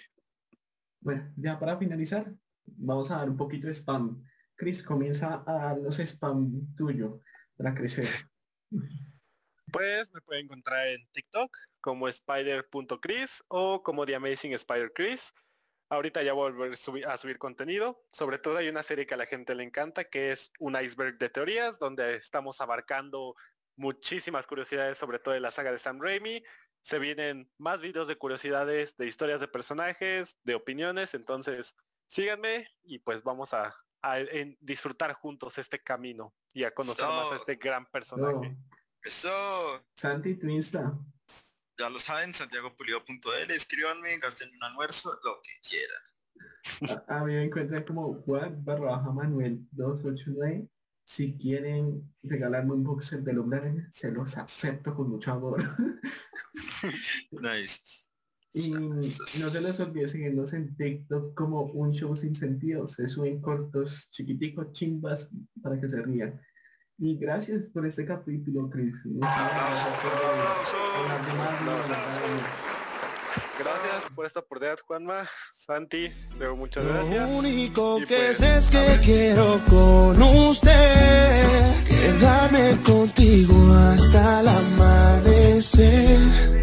Bueno, ya para finalizar, vamos a dar un poquito de spam. Chris, comienza a dar los spam tuyo para crecer. Pues me pueden encontrar en TikTok como spider.chris o como The Amazing Spider Chris. Ahorita ya voy a volver a subir contenido. Sobre todo hay una serie que a la gente le encanta, que es un iceberg de teorías, donde estamos abarcando muchísimas curiosidades, sobre todo de la saga de Sam Raimi. Se vienen más videos de curiosidades, de historias de personajes, de opiniones. Entonces, síganme y pues vamos a, disfrutar juntos este camino y a conocer más a este gran personaje. Eso. Santi, tu Insta ya lo saben, santiagopulido.l, escríbanme, gasten un almuerzo, lo que quieran. A, mí me encuentran como Juan barra baja Manuel 289. Si quieren regalarme un boxer de hombre se los acepto con mucho amor. nice. Y no se les olvide seguirnos en TikTok como un show sin sentido. Se suben cortos, chiquiticos, chimbas para que se rían. Y gracias por este capítulo, Chris. Gracias por esta oportunidad, Juanma. Santi, muchas gracias. Lo único que pues, sé es que quiero con usted quedarme contigo hasta el amanecer.